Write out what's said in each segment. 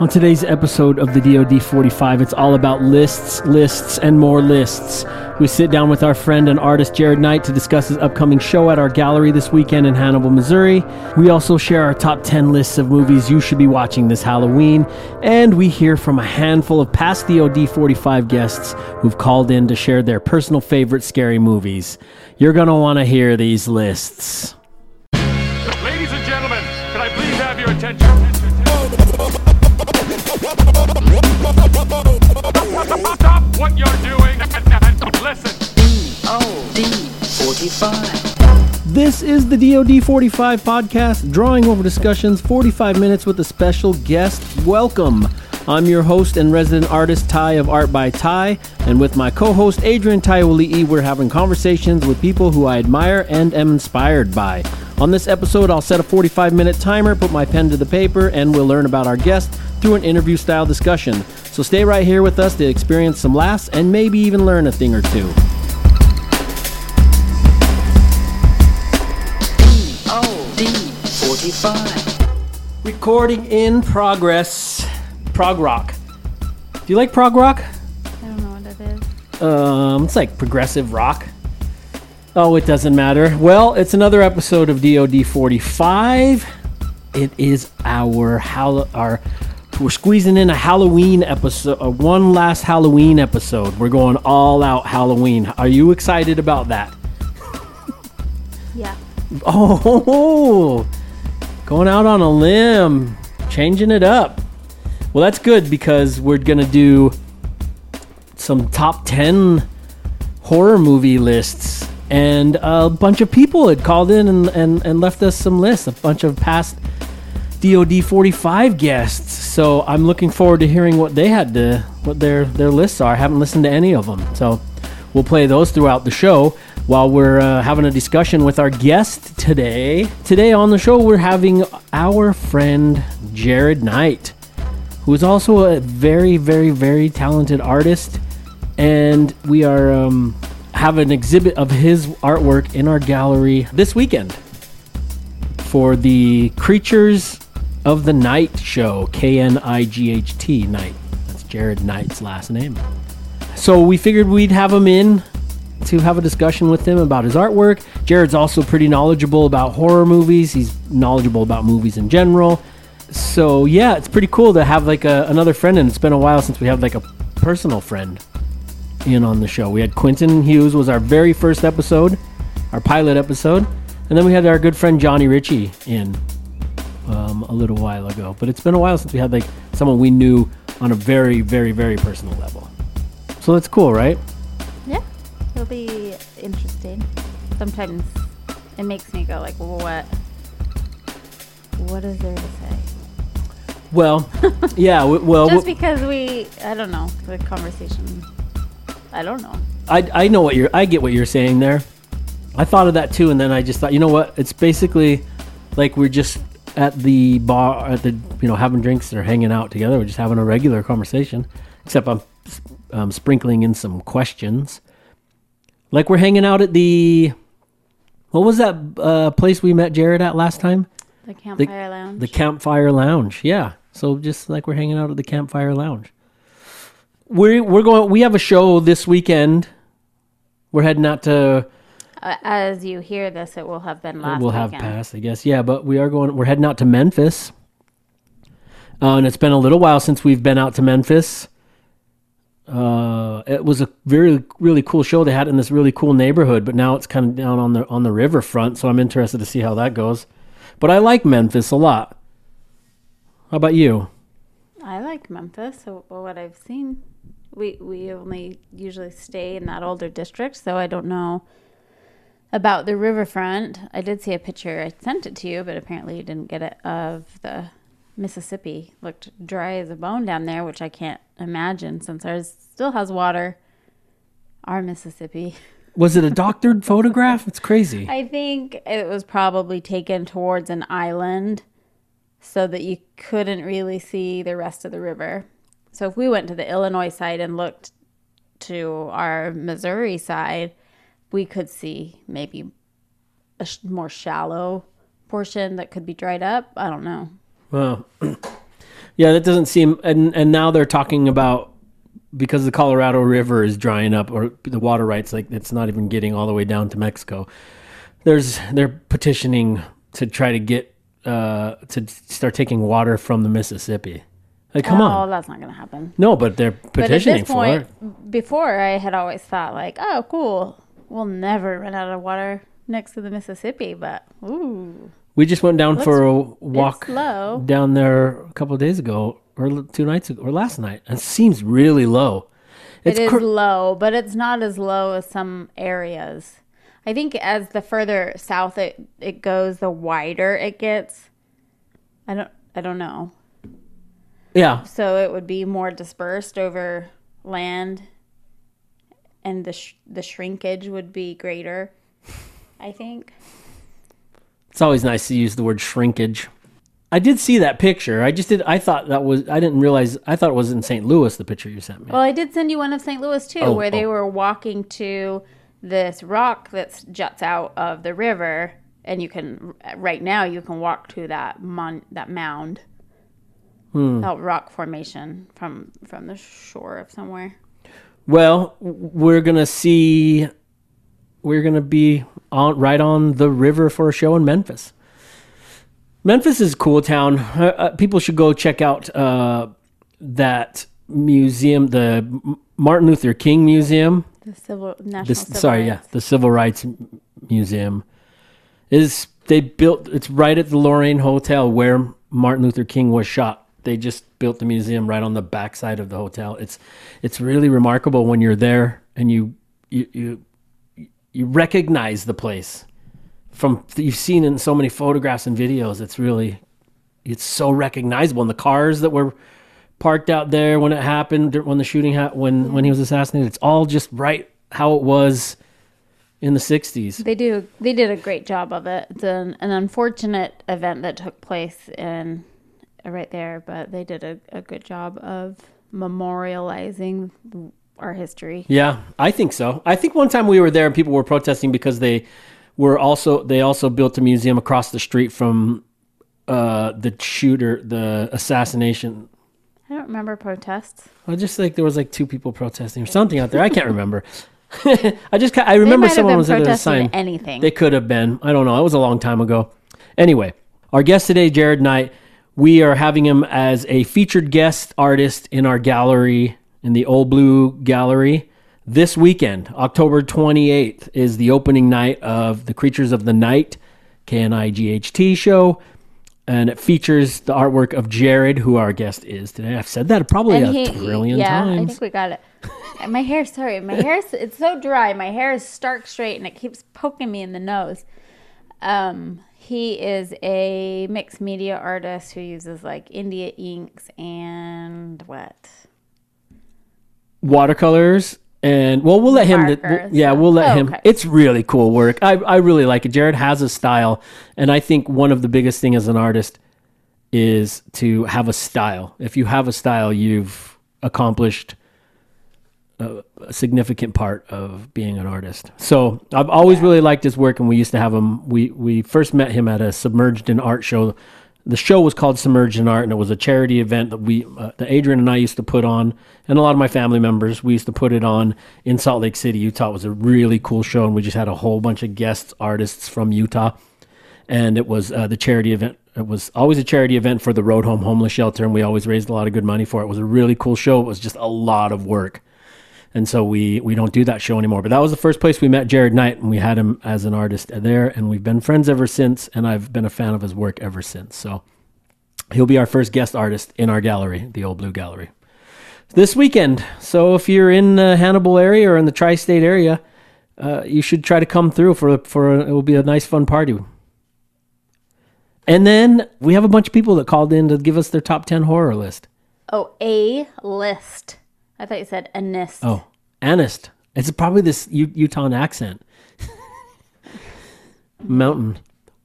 On today's episode of the DoD 45, it's all about lists, lists, and more lists. We sit down with our friend and artist Jared Knight to discuss his upcoming show at our gallery this weekend in Hannibal, Missouri. We also share our top 10 lists of movies you should be watching this Halloween, and we hear from a handful of past DoD 45 guests who've called in to share their personal favorite scary movies. You're going to want to hear these lists. Ladies and gentlemen, can I please have your attention? What you're doing and, and listen. OD 45. This is the DoD 45 podcast, drawing over discussions 45 minutes with a special guest. Welcome. I'm your host and resident artist, Ty of Art by Ty, and with my co host, Adrian Taiwali'i, we're having conversations with people who I admire and am inspired by. On this episode, I'll set a 45 minute timer, put my pen to the paper, and we'll learn about our guest through an interview style discussion. So stay right here with us to experience some laughs and maybe even learn a thing or two. OD 45. Recording in progress. Prog rock. Do you like prog rock? I don't know what that is. Um, it's like progressive rock. Oh, it doesn't matter. Well, it's another episode of DoD 45. It is our how our we're squeezing in a Halloween episode, uh, one last Halloween episode. We're going all out Halloween. Are you excited about that? Yeah. Oh, going out on a limb, changing it up. Well, that's good because we're gonna do some top ten horror movie lists, and a bunch of people had called in and, and, and left us some lists. A bunch of past DoD 45 guests. So I'm looking forward to hearing what they had to, what their their lists are. I haven't listened to any of them, so we'll play those throughout the show while we're uh, having a discussion with our guest today. Today on the show, we're having our friend Jared Knight, who is also a very, very, very talented artist, and we are um, have an exhibit of his artwork in our gallery this weekend for the Creatures of the Night show, K N I G H T Night. That's Jared Knight's last name. So we figured we'd have him in to have a discussion with him about his artwork. Jared's also pretty knowledgeable about horror movies. He's knowledgeable about movies in general. So yeah, it's pretty cool to have like a, another friend, and it's been a while since we had like a personal friend in on the show. We had Quentin Hughes was our very first episode, our pilot episode, and then we had our good friend Johnny Ritchie in um, a little while ago. But it's been a while since we had like someone we knew on a very, very, very personal level. So that's cool, right? Yeah. It'll be interesting. Sometimes it makes me go like, what? What is there to say? Well, yeah. w- Well, Just w- because we, I don't know, the conversation. I don't know. I I know what you're. I get what you're saying there. I thought of that too, and then I just thought, you know what? It's basically like we're just at the bar, at the you know having drinks or hanging out together. We're just having a regular conversation, except I'm um, sprinkling in some questions. Like we're hanging out at the. What was that uh, place we met Jared at last time? The campfire lounge. The Campfire Lounge. Yeah. So just like we're hanging out at the Campfire Lounge. We're we're going. We have a show this weekend. We're heading out to. Uh, as you hear this, it will have been last we'll have weekend. passed, I guess. Yeah, but we are going. We're heading out to Memphis, uh, and it's been a little while since we've been out to Memphis. Uh, it was a very really cool show they had in this really cool neighborhood, but now it's kind of down on the on the riverfront. So I'm interested to see how that goes. But I like Memphis a lot. How about you? I like Memphis. So well, what I've seen, we we only usually stay in that older district, so I don't know about the riverfront. I did see a picture. I sent it to you, but apparently you didn't get it of the Mississippi. Looked dry as a bone down there, which I can't imagine since ours still has water. Our Mississippi. Was it a doctored photograph? It's crazy. I think it was probably taken towards an island so that you couldn't really see the rest of the river. So if we went to the Illinois side and looked to our Missouri side, we could see maybe a sh- more shallow portion that could be dried up. I don't know. Well, Yeah, that doesn't seem. And and now they're talking about because the Colorado River is drying up, or the water rights, like it's not even getting all the way down to Mexico. There's they're petitioning to try to get uh, to start taking water from the Mississippi. Like, come oh, on, that's not going to happen. no, but they're But at petitioning this for point, it. before I had always thought like, oh, cool, we'll never run out of water next to the Mississippi. But ooh, We just went down for a walk down there a couple of days ago, or two nights ago, or last night. It seems really low. It's It is cr- low, but it's not as low as some areas. I think as the further south it, it goes, the wider it gets. I don't I don't know. yeah, So it would be more dispersed over land, and the sh- the shrinkage would be greater. I think. It's always nice to use the word shrinkage. I did see that picture. I just did. I thought that was. I didn't realize. I thought it was in St. Louis. The picture you sent me. Well, I did send you one of St. Louis too, Oh, where they oh. were walking to this rock that juts out of the river, and you can right now you can walk to that mon that mound, Hmm. that rock formation from from the shore of somewhere. Well, we're gonna see. We're gonna be on right on the river for a show in Memphis. Memphis is a cool town. Uh, uh, people should go check out uh, that museum, the Martin Luther King Museum. The civil national. This, Civil sorry, yeah, the Civil Rights Museum is they built. It's right at the Lorraine Hotel where Martin Luther King was shot. They just built the museum right on the backside of the hotel. It's it's really remarkable when you're there and you you you, you recognize the place from you've seen in so many photographs and videos. It's really it's so recognizable. And the cars that were parked out there when it happened, when the shooting happened, when when he was assassinated, it's all just right how it was in the '60s. They do. They did a great job of it. It's an, an unfortunate event that took place in right there, but they did a, a good job of memorializing our history. Yeah, I think so. I think one time we were there and people were protesting because they were also they also built a museum across the street from uh, the shooter, the assassination. I don't remember protests. I just like there was like two people protesting or something out there. I can't remember. I just I remember someone was at a sign. anything. They could have been. I don't know. It was a long time ago. Anyway, our guest today, Jared Knight, we are having him as a featured guest artist in our gallery, in the Old Blue Gallery. This weekend, October 28th, is the opening night of the Creatures of the Night, K N I G H T show. And it features the artwork of Jared, who our guest is today. I've said that probably And a he- trillion yeah, I think we got it. My hair, sorry, my hair is it's so dry. My hair is stark straight and it keeps poking me in the nose. Um, he is a mixed media artist who uses like India inks and what? watercolors and well we'll let him Markers. yeah we'll let Oh, him okay. it's really cool work I, I really like it jared has a style and i think one of the biggest thing as an artist is to have a style if you have a style you've accomplished a, a significant part of being an artist so i've always really liked his work and we used to have him we we first met him at a submerged in art show the show was called Submerged in Art, and it was a charity event that we, uh, that Adrian and I used to put on, and a lot of my family members, we used to put it on in Salt Lake City, Utah. It was a really cool show, and we just had a whole bunch of guest artists from Utah, and it was uh, the charity event. It was always a charity event for the Road Home Homeless Shelter, and we always raised a lot of good money for it. It was a really cool show. It was just a lot of work and so we we don't do that show anymore. But that was the first place we met Jared Knight, and we had him as an artist there, and we've been friends ever since. And I've been a fan of his work ever since. So he'll be our first guest artist in our gallery, the Old Blue Gallery, this weekend. So if you're in the Hannibal area or in the tri-state area, uh, you should try to come through for for it will be a nice fun party. And then we have a bunch of people that called in to give us their top ten horror list. Oh, a list. I thought you said a nist. Oh, Anist. It's probably this U- Utah accent. Mountain.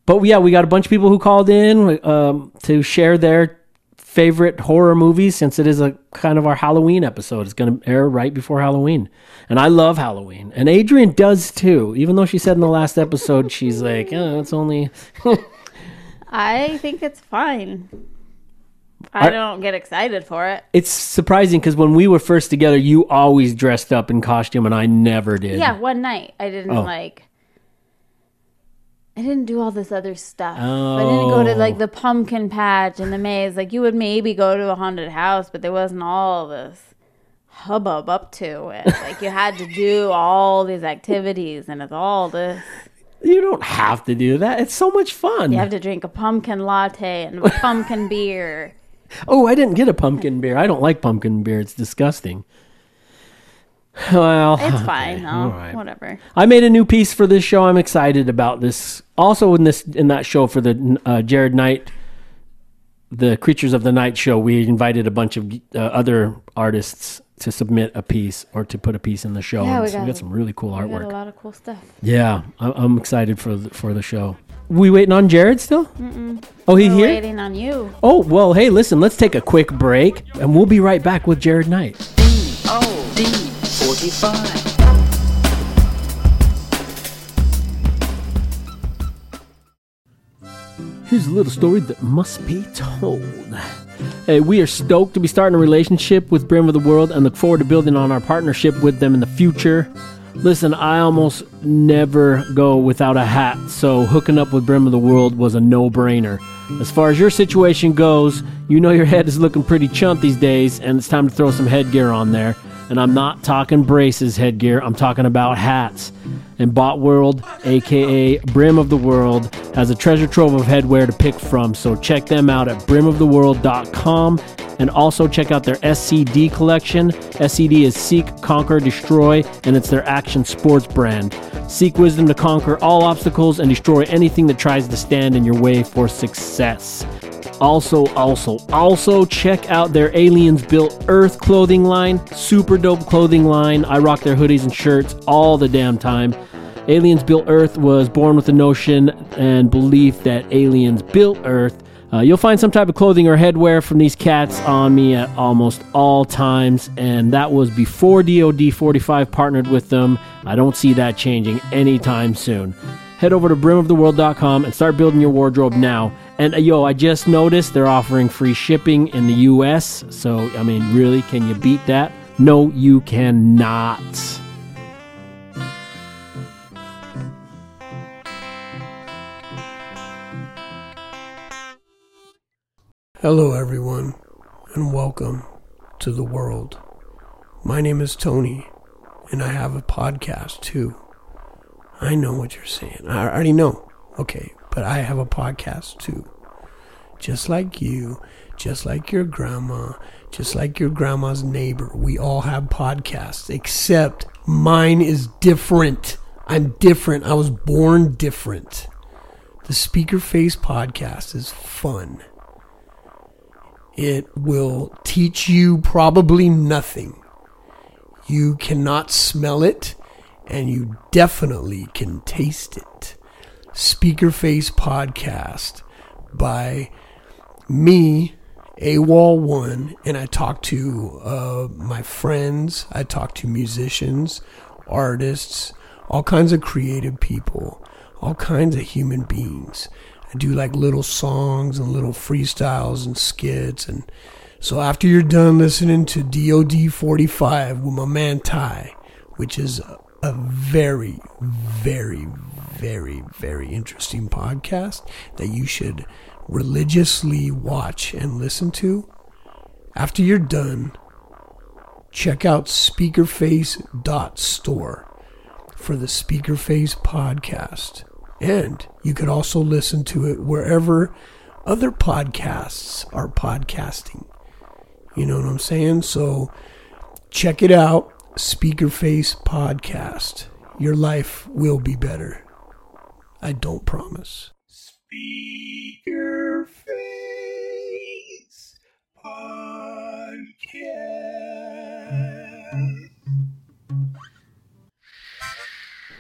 But yeah, we got a bunch of people who called in um, to share their favorite horror movies since it is a kind of our Halloween episode. It's going to air right before Halloween. And I love Halloween. And Adrian does too. Even though she said in the last episode, she's like, oh, it's only. I think it's fine. I don't get excited for it. It's surprising because when we were first together, you always dressed up in costume, and I never did. Yeah, one night I didn't Oh. like. I didn't do all this other stuff. I didn't go to Oh. like the pumpkin patch and the maze. Like you would maybe go to a haunted house, but there wasn't all this hubbub up to it. like you had to do all these activities, and it's all this. You don't have to do that. It's so much fun. You have to drink a pumpkin latte and a pumpkin beer. Oh, I didn't get a pumpkin beer. I don't like pumpkin beer. It's disgusting. Well, It's okay, fine, though. right. Whatever. I made a new piece for this show. I'm excited about this. Also, in this in that show for the uh, Jared Knight, the Creatures of the Night show, we invited a bunch of uh, other artists to submit a piece or to put a piece in the show. Yeah, we so we got- got some really cool We got a lot of cool stuff. Yeah, I'm excited for the, for the show. We waiting on Jared still? Oh, he We're here? waiting on you. Oh, well, hey, listen, let's take a quick break and we'll be right back with Jared Knight. Oh, D forty five. Here's a little story that must be told. Hey, we are stoked to be starting a relationship with Brim of the World and look forward to building on our partnership with them in the future. Listen, I almost never go without a hat, so hooking up with Brim of the World was a no brainer. As far as your situation goes, you know your head is looking pretty chunt these days, and it's time to throw some headgear on there. And I'm not talking braces headgear, I'm talking about hats. And Bot World, aka Brim of the World, has a treasure trove of headwear to pick from, so check them out at brimoftheworld.com and also check out their SCD collection. SCD is Seek, Conquer, Destroy, and it's their action sports brand. Seek wisdom to conquer all obstacles and destroy anything that tries to stand in your way for success. Also, also, also check out their Aliens Built Earth clothing line. Super dope clothing line. I rock their hoodies and shirts all the damn time. Aliens Built Earth was born with the notion and belief that aliens built Earth. Uh, you'll find some type of clothing or headwear from these cats on me at almost all times, and that was before DoD 45 partnered with them. I don't see that changing anytime soon. Head over to brimoftheworld.com and start building your wardrobe now. And uh, yo, I just noticed they're offering free shipping in the US. So, I mean, really, can you beat that? No, you cannot. Hello, everyone, and welcome to the world. My name is Tony, and I have a podcast too. I know what you're saying. I already know. Okay, but I have a podcast too. Just like you, just like your grandma, just like your grandma's neighbor, we all have podcasts, except mine is different. I'm different. I was born different. The Speaker Face podcast is fun. It will teach you probably nothing. You cannot smell it, and you definitely can taste it. Speaker Face Podcast by me, AWOL1, and I talk to uh, my friends, I talk to musicians, artists, all kinds of creative people, all kinds of human beings. I do like little songs and little freestyles and skits. And so after you're done listening to DOD 45 with my man Ty, which is a, a very, very, very, very interesting podcast that you should religiously watch and listen to, after you're done, check out speakerface.store for the Speakerface podcast. And you could also listen to it wherever other podcasts are podcasting. You know what I'm saying? So check it out. Speakerface Podcast. Your life will be better. I don't promise. Speakerface Podcast.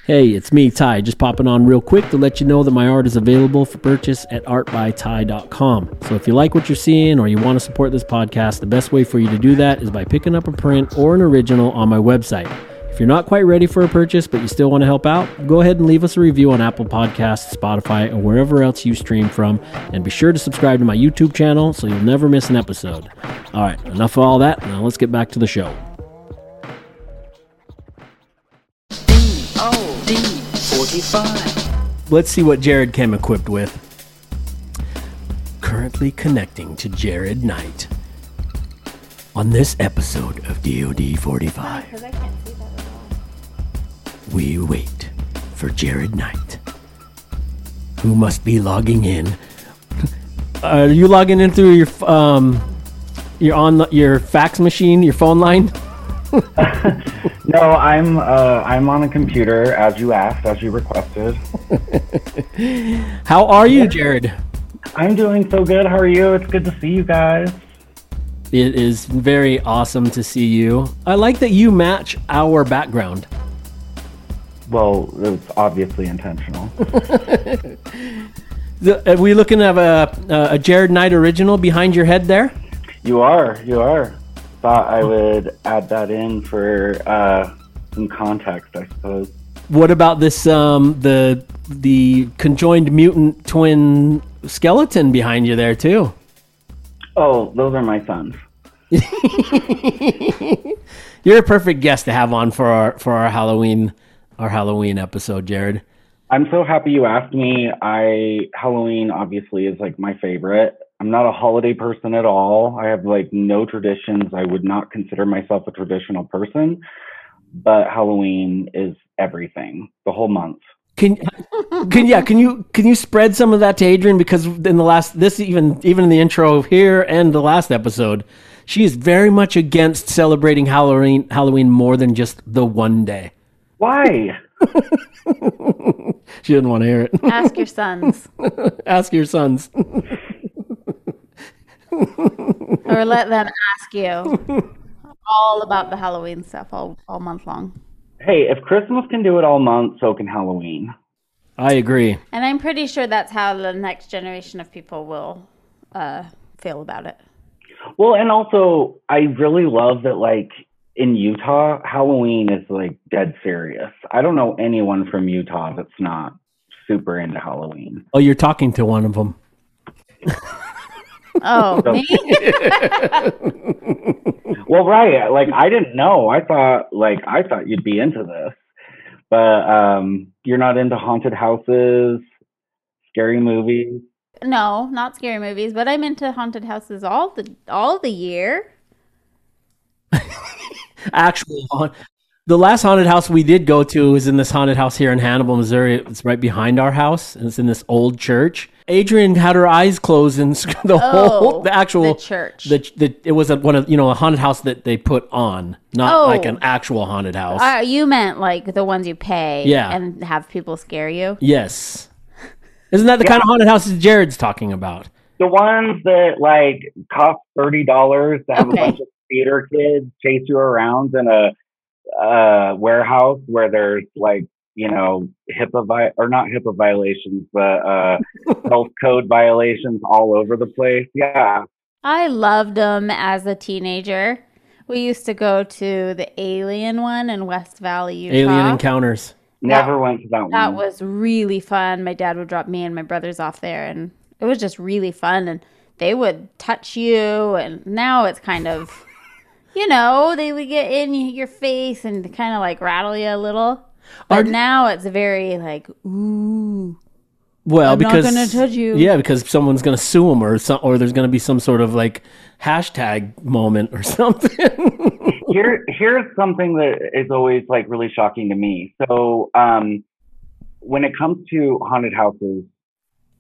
Hey, it's me, Ty, just popping on real quick to let you know that my art is available for purchase at artbyty.com. So if you like what you're seeing or you want to support this podcast, the best way for you to do that is by picking up a print or an original on my website. If you're not quite ready for a purchase, but you still want to help out, go ahead and leave us a review on Apple Podcasts, Spotify, or wherever else you stream from. And be sure to subscribe to my YouTube channel so you'll never miss an episode. All right, enough of all that. Now let's get back to the show. D O D 45. Let's see what Jared came equipped with. Currently connecting to Jared Knight on this episode of DoD 45. We wait for Jared Knight, who must be logging in. Are you logging in through your um, your on your fax machine, your phone line? No, I'm uh, I'm on a computer as you asked, as you requested. How are you, Jared? I'm doing so good. How are you? It's good to see you guys. It is very awesome to see you. I like that you match our background. Well, it's obviously intentional. The, are we looking at a, a Jared Knight original behind your head there? you are, you are. Thought I would add that in for uh, some context, I suppose. What about this um the the conjoined mutant twin skeleton behind you there too? Oh, those are my sons. You're a perfect guest to have on for our for our Halloween our Halloween episode, Jared. I'm so happy you asked me. I Halloween obviously is like my favorite. I'm not a holiday person at all. I have like no traditions. I would not consider myself a traditional person, but Halloween is everything. The whole month. Can can yeah, can you can you spread some of that to Adrian because in the last this even even in the intro here and the last episode, she is very much against celebrating Halloween Halloween more than just the one day. Why? She didn't want to hear it. Ask your sons. Ask your sons. or let them ask you all about the Halloween stuff all, all month long. Hey, if Christmas can do it all month, so can Halloween. I agree. And I'm pretty sure that's how the next generation of people will uh, feel about it. Well, and also, I really love that, like, in Utah, Halloween is like dead serious. I don't know anyone from Utah that's not super into Halloween. Oh, you're talking to one of them. Oh, me? Well, right. Like, I didn't know. I thought, like, I thought you'd be into this, but um, you're not into haunted houses, scary movies. No, not scary movies, but I'm into haunted houses all the all the year. Actual haunt- the last haunted house we did go to is in this haunted house here in Hannibal, Missouri. It's right behind our house, and it's in this old church. Adrian had her eyes closed, and the whole, Oh, the actual the church. the, the it was a, one of you know a haunted house that they put on, not Oh. like an actual haunted house. Uh, you meant like the ones you pay Yeah. and have people scare you? yes, isn't that the kind of haunted houses Jared's talking about? The ones that, like, cost $30 to have Okay. a bunch of theater kids chase you around in a uh, warehouse where there's, like, you know, HIPAA vi- or not HIPAA violations, but uh, health code violations all over the place. Yeah. I loved them as a teenager. We used to go to the Alien one in West Valley, Utah. Alien encounters. Never went to that one. That was really fun. My dad would drop me and my brothers off there, and it was just really fun. And they would touch you, and now it's kind of, you know, they would get in your face and kind of like rattle you a little. But Are- now it's very like, ooh, Well, because I'm not gonna touch you. Yeah, because someone's going to sue them, or some, or there's going to be some sort of like hashtag moment or something. here here's something that is always like really shocking to me. So um when it comes to haunted houses,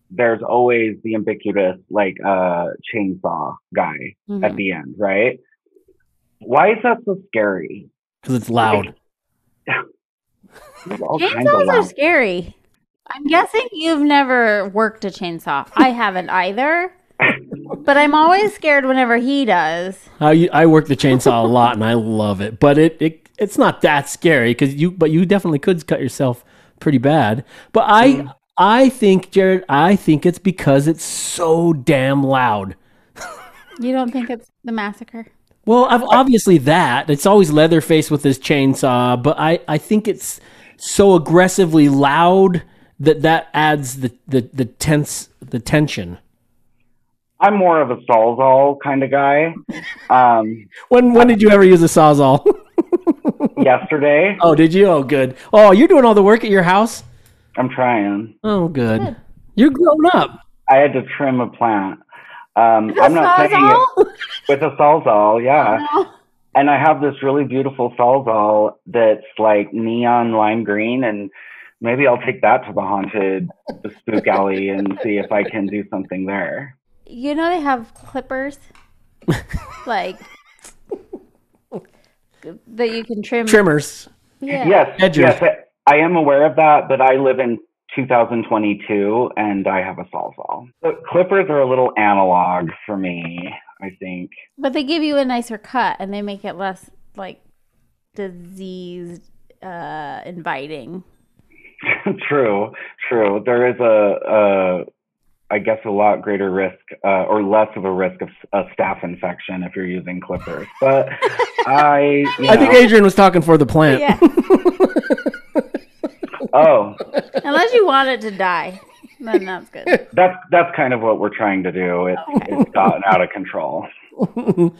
there's always the ubiquitous like uh chainsaw guy Mhm. at the end, right? Why is that so scary? Because it's loud. There's all kinds of chainsaws are scary. I'm guessing you've never worked a chainsaw. I haven't either. But I'm always scared whenever he does. I, I work the chainsaw a lot and I love it, but it, it it's not that scary because you but you definitely could cut yourself pretty bad. But I mm-hmm. I think Jared, I think it's because it's so damn loud. You don't think it's the massacre? Well, I've, obviously that. It's always Leatherface with his chainsaw, but I, I think it's so aggressively loud that that adds the, the, the tense the tension. I'm more of a sawzall kind of guy. Um, When when did you ever use a sawzall? yesterday, oh, did you? Oh, good. Oh, you're doing all the work at your house. I'm trying. Oh, good. You're grown up. I had to trim a plant. Um, I'm not saying it with a Sawzall, yeah. And I have this really beautiful Sawzall that's like neon lime green, and maybe I'll take that to the haunted spook alley and see if I can do something there. You know they have clippers, like that you can trim. Trimmers. Yeah. Yes, Edgers. yes, I, I am aware of that, but I live in 2022 and I have a Sawzall. The clippers are a little analog for me, I think. But they give you a nicer cut and they make it less like disease uh, inviting. true, true. There is a, a, I guess, a lot greater risk uh, or less of a risk of a staph infection if you're using clippers. But I, you I think Adrian was talking for the plant. Yeah. oh, Unless you want it to die, then that's good. that's that's kind of what we're trying to do. It, It's gotten out of control.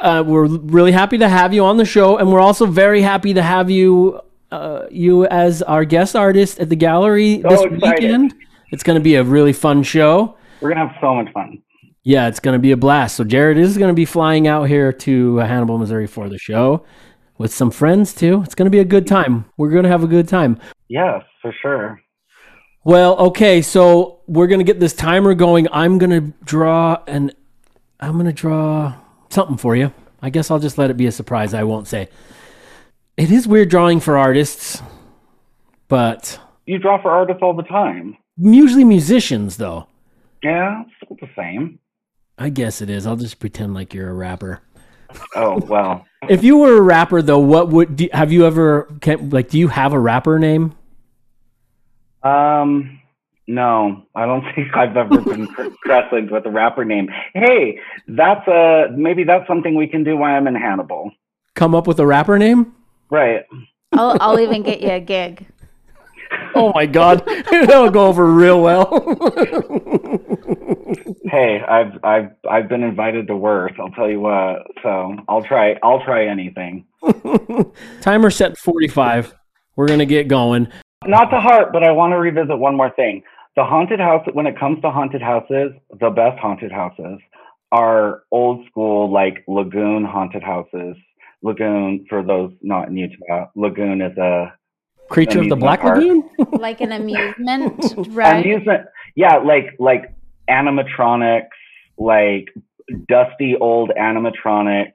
Uh, we're really happy to have you on the show, and we're also very happy to have you uh, you as our guest artist at the gallery So this excited. weekend. It's going to be a really fun show. We're gonna have so much fun. Yeah, it's going to be a blast. So Jared is going to be flying out here to uh, Hannibal, Missouri for the show with some friends too. It's going to be a good time. We're going to have a good time. Yes, for sure. Well, okay, so we're gonna get this timer going. I'm gonna draw and I'm gonna draw something for you. I guess I'll just let it be a surprise. I won't say. It is weird drawing for artists, but You draw for artists all the time. usually musicians, though. Yeah, it's still the same. I guess it is. I'll just pretend like you're a rapper. Oh well. If you were a rapper, though, what would do, have you ever can, like? Do you have a rapper name? Um, no, I don't think I've ever been cr- with a rapper name. Hey, that's a maybe that's something we can do while I'm in Hannibal. Come up with a rapper name? Right. I'll, I'll even get you a gig. Oh my god, that'll go over real well. Hey, I've I've I've been invited to worse. I'll tell you what. So I'll try I'll try anything. Timer set 45. We're gonna get going. Not to heart, but I want to revisit one more thing. The haunted house. When it comes to haunted houses, the best haunted houses are old school, like lagoon haunted houses. Lagoon, for those not in Utah, lagoon is a Creature of the Black park. Lagoon? Like an amusement, right? amusement yeah like like animatronics like dusty old animatronics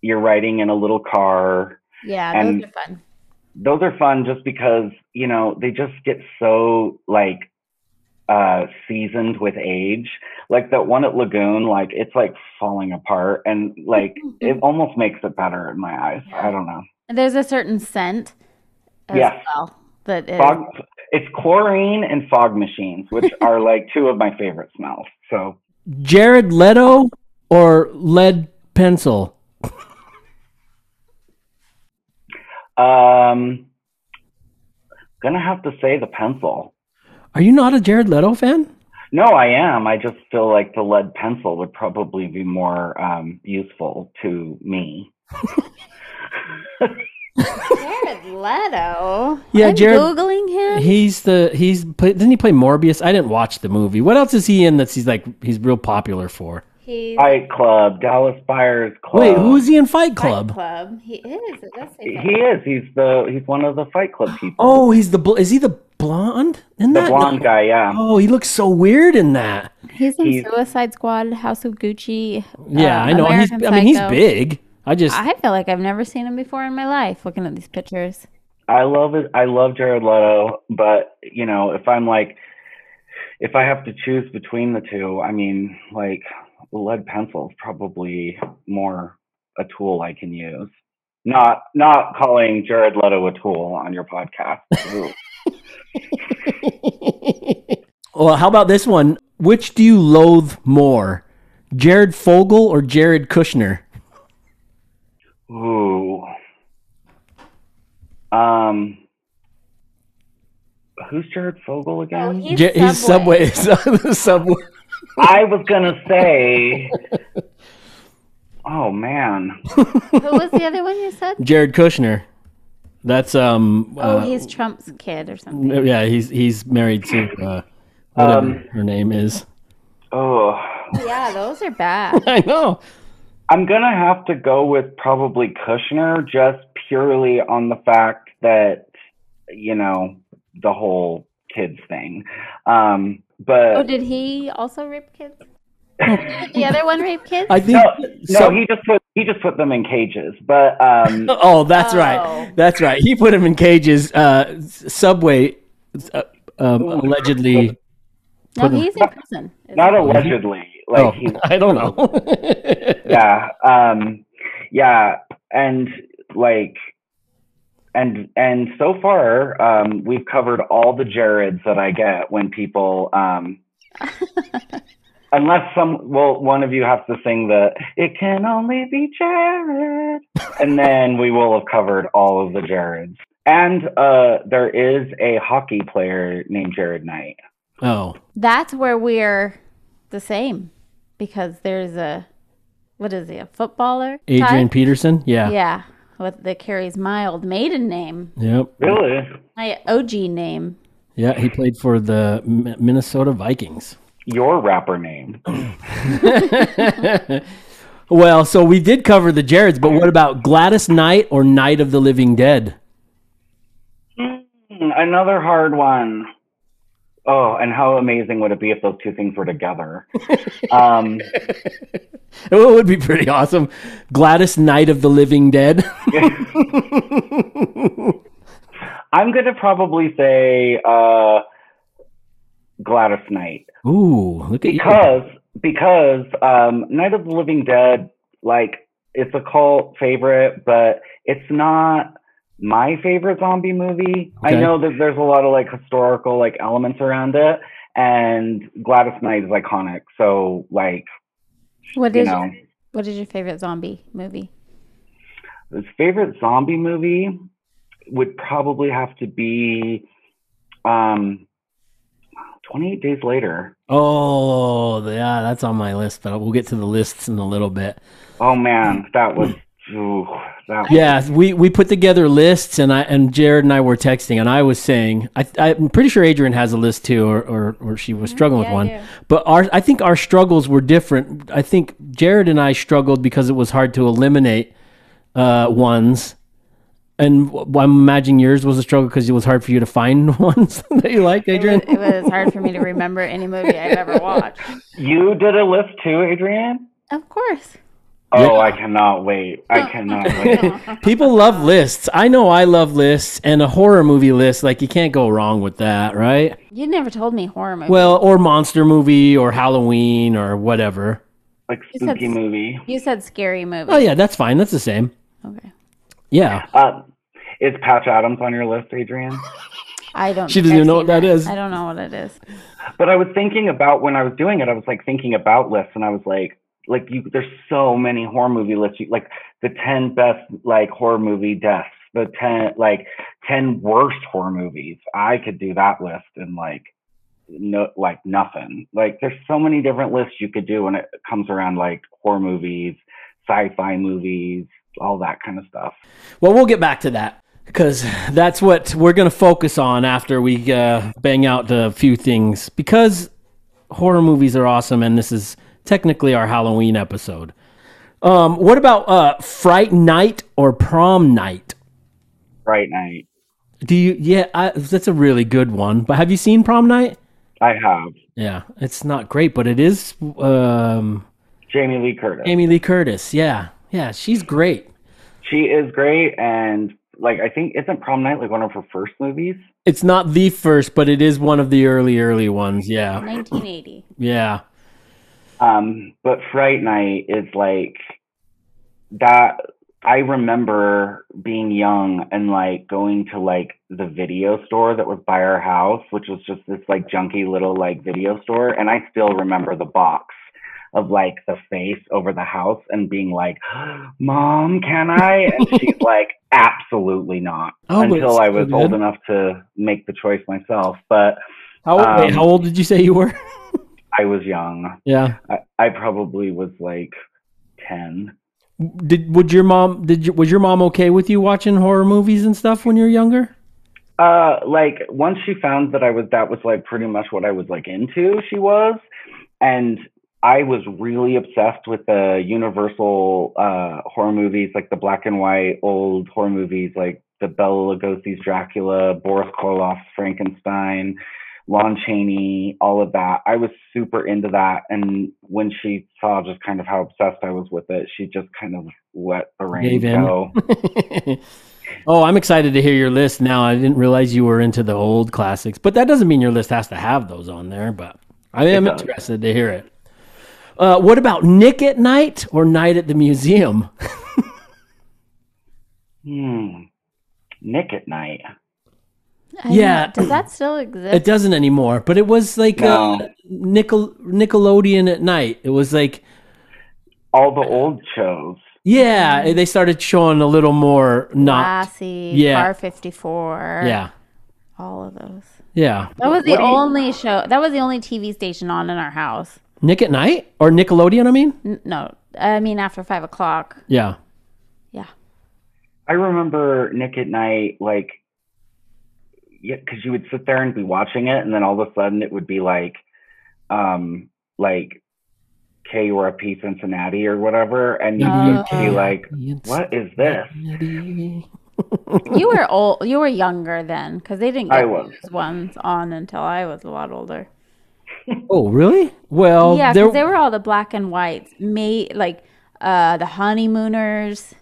you're riding in a little car yeah, and- those are fun. Those are fun just because you know they just get so like uh seasoned with age like that one at lagoon like it's like falling apart and like it almost makes it better in my eyes i don't know And There's a certain scent as Yes. well that is. fog it's chlorine and fog machines which are like two of my favorite smells so Jared Leto or lead pencil? Um, gonna have to say the pencil. Are you not a Jared Leto fan? No, I am. I just feel like the lead pencil would probably be more um, useful to me. Jared Leto. Yeah, I'm Jared- googling him. He's the he's play, didn't he play Morbius? I didn't watch the movie. What else is he in that he's like he's real popular for? He's Fight Club, Dallas Buyers Club. Wait, who is he in Fight Fight Club? Club. He is. It does say He is. He's the. He's one of the Fight Club people. Oh, he's the is he the blonde in the that? blonde guy. Yeah. Oh, he looks so weird in that. He's in He's- Suicide Squad, House of Gucci. Yeah, uh, I know. American he's I mean he's big. I just I feel like I've never seen him before in my life. Looking at these pictures. I love it. I love Jared Leto, but you know, if I'm like, if I have to choose between the two, I mean, like, the lead pencil is probably more a tool I can use. Not not calling Jared Leto a tool on your podcast. Well, how about this one? Which do you loathe more, Jared Fogle or Jared Kushner? Ooh. Um. Who's Jared Fogle Oh, again? he's, Ja- he's Subway. Subway. Subway. I was gonna say. Oh man. Who was the other one you said? Jared Kushner. That's um. Oh, uh, he's Trump's kid or something. yeah. He's he's married to uh, whatever Um, her name is. Oh. Yeah, those are bad. I know. I'm gonna have to go with probably Kushner just purely on the fact that you know the whole kids thing. Um, but Oh, did he also rape kids? The other one rape kids? I think. no, no, he just put he just put them in cages. But um, Oh, that's Oh. right. That's right. He put them in cages. Uh, Subway uh, um, allegedly. no, put him- he's in prison. isn't not allegedly. Like oh, he's I don't know. yeah, um, yeah, and like. And and so far, um, we've covered all the Jareds that I get when people um, Unless some, well, one of you has to sing the "It Can Only Be Jared," and then we will have covered all of the Jareds. And uh, there is a hockey player named Jared Knight. oh, That's where we're the same because there's a what is he? A footballer? Adrian type? Peterson. Yeah. Yeah, with that carries my old maiden name, Yep. Really? my OG name. Yeah. He played for the M- Minnesota Vikings. Your rapper name? Well, so we did cover the Jareds, but what about Gladys Knight or Night of the Living Dead? Hmm, Another hard one. Oh, and how amazing would it be if those two things were together? um, It would be pretty awesome. Gladys Knight of the Living Dead. I'm gonna probably say uh, Gladys Knight. Ooh, look at you. because because um, Night of the Living Dead, like it's a cult favorite, but it's not my favorite zombie movie. I know that there's a lot of like historical like elements around it, and Gladys Knight is iconic. So like What you is know, your, what is your favorite zombie movie? his favorite zombie movie would probably have to be um, 28 Days Later. Oh, yeah, that's on my list, but we'll get to the lists in a little bit. Oh man, that was. Ooh, that Yeah, we, we put together lists, and I and Jared and I were texting, and I was saying, I, I'm pretty sure Adrian has a list too, or, or, or she was struggling Mm-hmm. yeah, with one. do. But our I think our struggles were different. I think Jared and I struggled because it was hard to eliminate uh, ones, and w- I'm imagining yours was a struggle because it was hard for you to find ones that you liked, It Adrian. was, it was hard for me to remember any movie I've ever watched. You did a list too, Adrian? Of course. Oh, I cannot wait. I cannot wait. People love lists. I know I love lists, and a horror movie list, like you can't go wrong with that, right? You never told me horror movie. Well, or monster movie, or Halloween, or whatever. Like You said spooky movie. you said scary movie. Oh yeah, that's fine. That's the same. Okay. Yeah. Uh, is Patch Adams on your list, Adrian? I don't. Know. She doesn't even know seen what that is. I don't know what it is. But I was thinking about when I was doing it, I was like thinking about lists and I was like, like you, there's so many horror movie lists, You- like the 10 best like horror movie deaths, the 10, like 10 worst horror movies. I could do that list in like, no, like nothing. Like there's so many different lists you could do when it comes around like horror movies, sci-fi movies, all that kind of stuff. Well, we'll get back to that because that's what we're going to focus on after we uh, bang out a few things. Because horror movies are awesome, and this is technically our Halloween episode. Um, what about uh, Fright Night or Prom Night? Fright Night. Do you? Yeah, I, that's a really good one. But have you seen Prom Night? I have Yeah, it's not great, but it is. Um, Jamie Lee Curtis. Amy Lee Curtis. Yeah, yeah, she's great. She is great, and like I think isn't Prom Night like one of her first movies? It's not the first, but it is one of the early, early ones. Yeah, 1980. yeah. Um, but Fright Night is like that. I remember being young and like going to like the video store that was by our house, which was just this like junky little like video store, and I still remember the box of like the face over the house and being like, "Mom, can I?" And she's like, "Absolutely not." Oh, until I was old enough to make the choice myself. But How, old- wait, Um, how old did you say you were? I was young. yeah. I, I probably was like ten. Did would your mom did you, was your mom okay with you watching horror movies and stuff when you were younger? Uh, like once she found that I was that was like pretty much what I was like into, she was, and I was really obsessed with the Universal uh, horror movies, like the black and white old horror movies, like the Bela Lugosi's Dracula, Boris Karloff's Frankenstein, Lon Chaney, all of that. I was super into that, and when she saw just kind of how obsessed I was with it, she just kind of let the reins go. oh, I'm excited to hear your list now. I didn't realize you were into the old classics, but that doesn't mean your list has to have those on there. But I am interested to hear it. Uh, what about Nick at Nite or Night at the Museum? Hmm. Nick at Nite. I Yeah. know. Does that still exist? It doesn't anymore, but it was like No. uh, Nickel Nickelodeon at night. It was like all the old shows. yeah, they started showing a little more not Lassie, Yeah. Car 54. yeah All of those. yeah That was the What do you- only show. That was the only TV station on in our house. Nick at Nite or Nickelodeon. I mean N- no, I mean after five o'clock. yeah Yeah. I remember Nick at Nite, like, yeah, because you would sit there and be watching it, and then all of a sudden it would be like, um, like KURP Cincinnati or whatever, and you'd Oh. be like, "What is this?" You were old. You were younger then, because they didn't I get was. those ones on until I was a lot older. Oh really? Well, yeah, because they were all the black and whites. Made like uh, the honeymooners.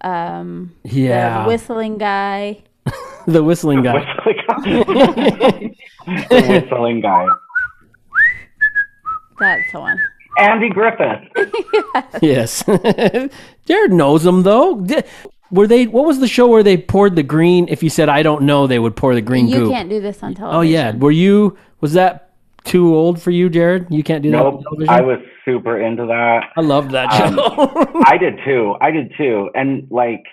Um, yeah the whistling guy. the whistling guy. Whistling guy. the whistling guy. That's the one. Andy Griffith. yes, Jared knows them though. Were they? What was the show where they poured the green? If you said I don't know, they would pour the green You goop. can't do this on television. Oh yeah, were you? Was that too old for you, Jared? You can't do that on Nope. television. I was super into that. I loved that Um, show. I did too. I did too. And like,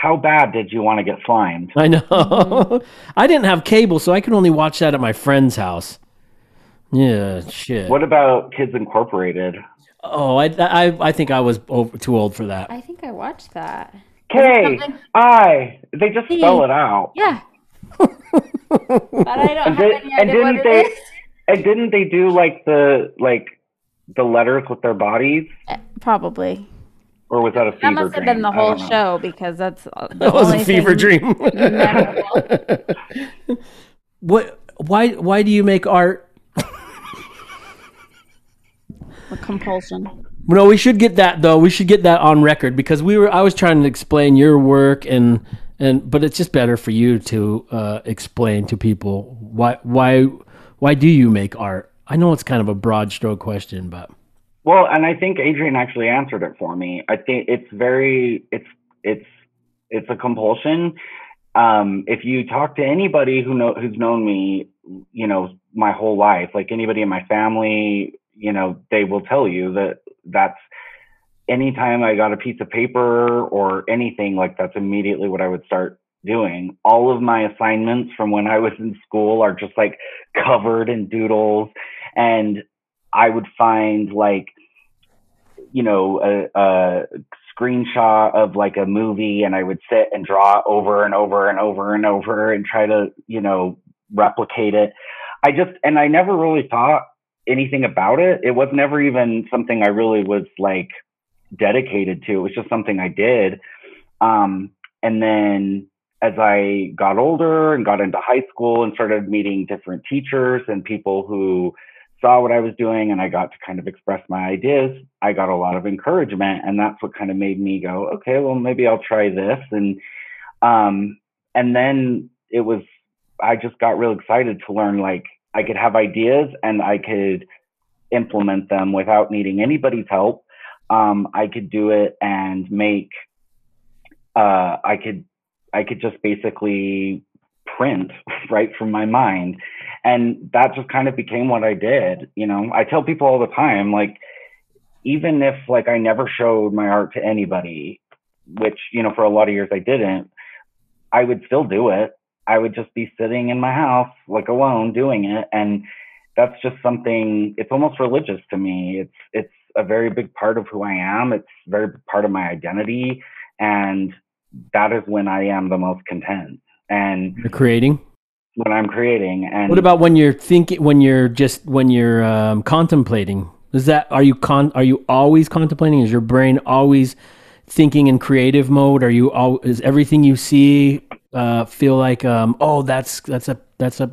how bad did you want to get slimed? I know. Mm-hmm. I didn't have cable, so I could only watch that at my friend's house. Yeah, shit. What about Kids Incorporated? Oh, I, I, I think I was over, too old for that. I think I watched that. K something- I. They just spell it out. Yeah. but I don't And, have did, any and idea what didn't it they? is. And didn't they do like the like the letters with their bodies, Probably. Or was that a fever dream? That must have been the whole show because that's the That was a fever dream. what? Why? Why do you make art? A compulsion. No, we should get that though. We should get that on record because we were. I was trying to explain your work and and, but it's just better for you to uh, explain to people why why why do you make art? I know it's kind of a broad stroke question, but Well, and I think Adrian actually answered it for me. I think it's very it's it's it's a compulsion. Um, if you talk to anybody who know who's known me, you know, my whole life, like anybody in my family, you know, they will tell you that that's anytime I got a piece of paper or anything like that's immediately what I would start doing. All of my assignments from when I was in school are just like covered in doodles and I would find like, you know, a, a screenshot of like a movie and I would sit and draw over and over and over and over and try to, you know, replicate it. I just, and I never really thought anything about it. It was never even something I really was like dedicated to. It was just something I did. Um, and then as I got older and got into high school and started meeting different teachers and people who saw what I was doing and I got to kind of express my ideas, I got a lot of encouragement. And that's what kind of made me go, okay, well, maybe I'll try this. And, um, and then it was, I just got real excited to learn like I could have ideas and I could implement them without needing anybody's help. Um, I could do it and make, uh, I could, I could just basically print right from my mind and that just kind of became what I did. You know, I tell people all the time, like, even if like I never showed my art to anybody, which, you know, for a lot of years I didn't, I would still do it. I would just be sitting in my house, like alone, doing it. And that's just something, it's almost religious to me. It's, it's a very big part of who I am. It's very part of my identity. And that is when I am the most content. And You're creating. When I'm creating. And What about when you're thinking? When you're just when you're um, contemplating? Is that are you con? Are you always contemplating? Is your brain always thinking in creative mode? Are you all? Is everything you see uh, feel like um, oh that's that's a that's a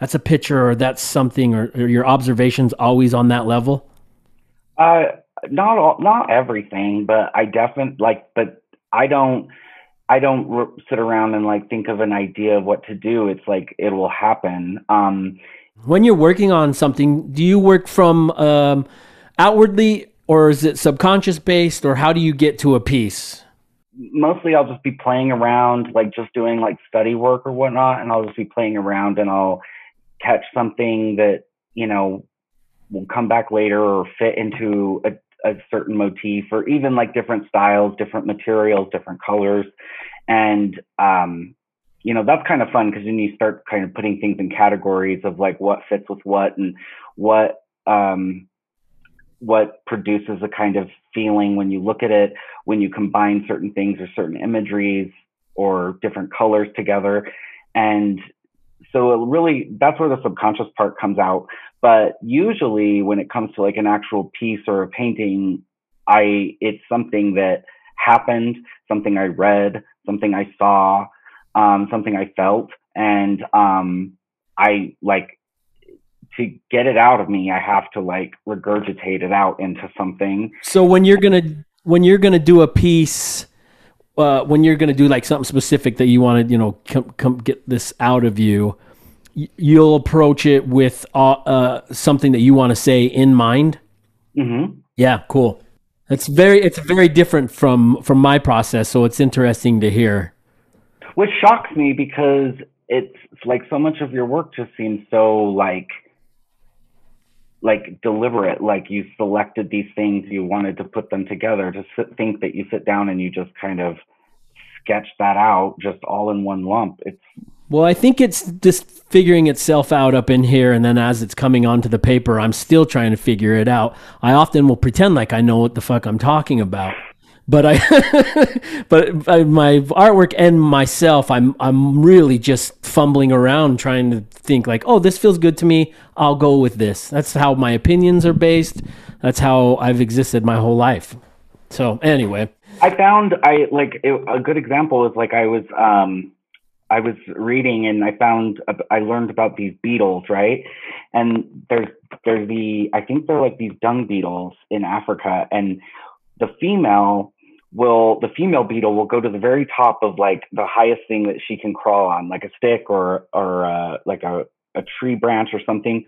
that's a picture or that's something or, or your observations always on that level? Uh, not all, not everything, but I definitely like, but I don't, I don't r- sit around and like think of an idea of what to do. It's like it will happen. Um, When you're working on something, do you work from um, outwardly or is it subconscious based or how do you get to a piece? mostly I'll just be playing around, like just doing like study work or whatnot, and I'll just be playing around and I'll catch something that you know will come back later or fit into a, a certain motif or even like different styles, different materials, different colors, and um, you know that's kind of fun because then you start kind of putting things in categories of like what fits with what and what um, what produces a kind of feeling when you look at it, when you combine certain things or certain imageries or different colors together. And so it really, that's where the subconscious part comes out. But usually when it comes to like an actual piece or a painting, I, it's something that happened, something I read, something I saw, um, something I felt. And, um, I like to get it out of me, I have to like regurgitate it out into something. So when you're gonna when you're gonna do a piece, uh, when you're gonna do like something specific that you want to, you know, come, come get this out of you, you'll approach it with uh, uh, something that you want to say in mind. hmm Yeah, cool. That's very it's very different from from my process, so it's interesting to hear. Which shocks me because it's like so much of your work just seems so like like deliberate like you selected these things you wanted to put them together to sit, think that you sit down and you just kind of sketch that out just all in one lump it's Well, I think it's just figuring itself out up in here, and then as it's coming onto the paper, I'm still trying to figure it out. I often will pretend like I know what the fuck I'm talking about, but I, but I, my artwork and myself, I'm I'm really just fumbling around trying to think like, oh, this feels good to me. I'll go with this. That's how my opinions are based. That's how I've existed my whole life. So anyway, I found I like it, a good example is like I was um I was reading and I found I learned about these beetles, right? And there's there's the I think they're like these dung beetles in Africa and the female will the female beetle will go to the very top of like the highest thing that she can crawl on, like a stick or or uh, like a a tree branch or something.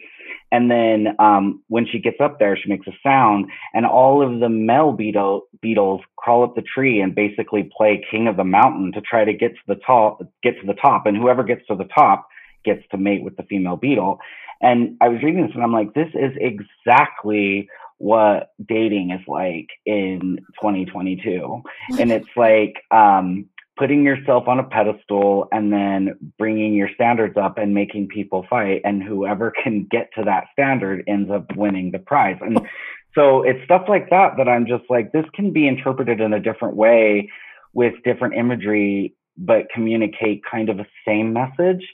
And then um, when she gets up there, she makes a sound, and all of the male beetle beetles crawl up the tree and basically play king of the mountain to try to get to the top. Get to the top, and whoever gets to the top gets to mate with the female beetle. And I was reading this, and I'm like, this is exactly what dating is like in 2022, and it's like um, putting yourself on a pedestal and then bringing your standards up and making people fight and whoever can get to that standard ends up winning the prize and so it's stuff like that that i'm just like this can be interpreted in a different way with different imagery but communicate kind of a same message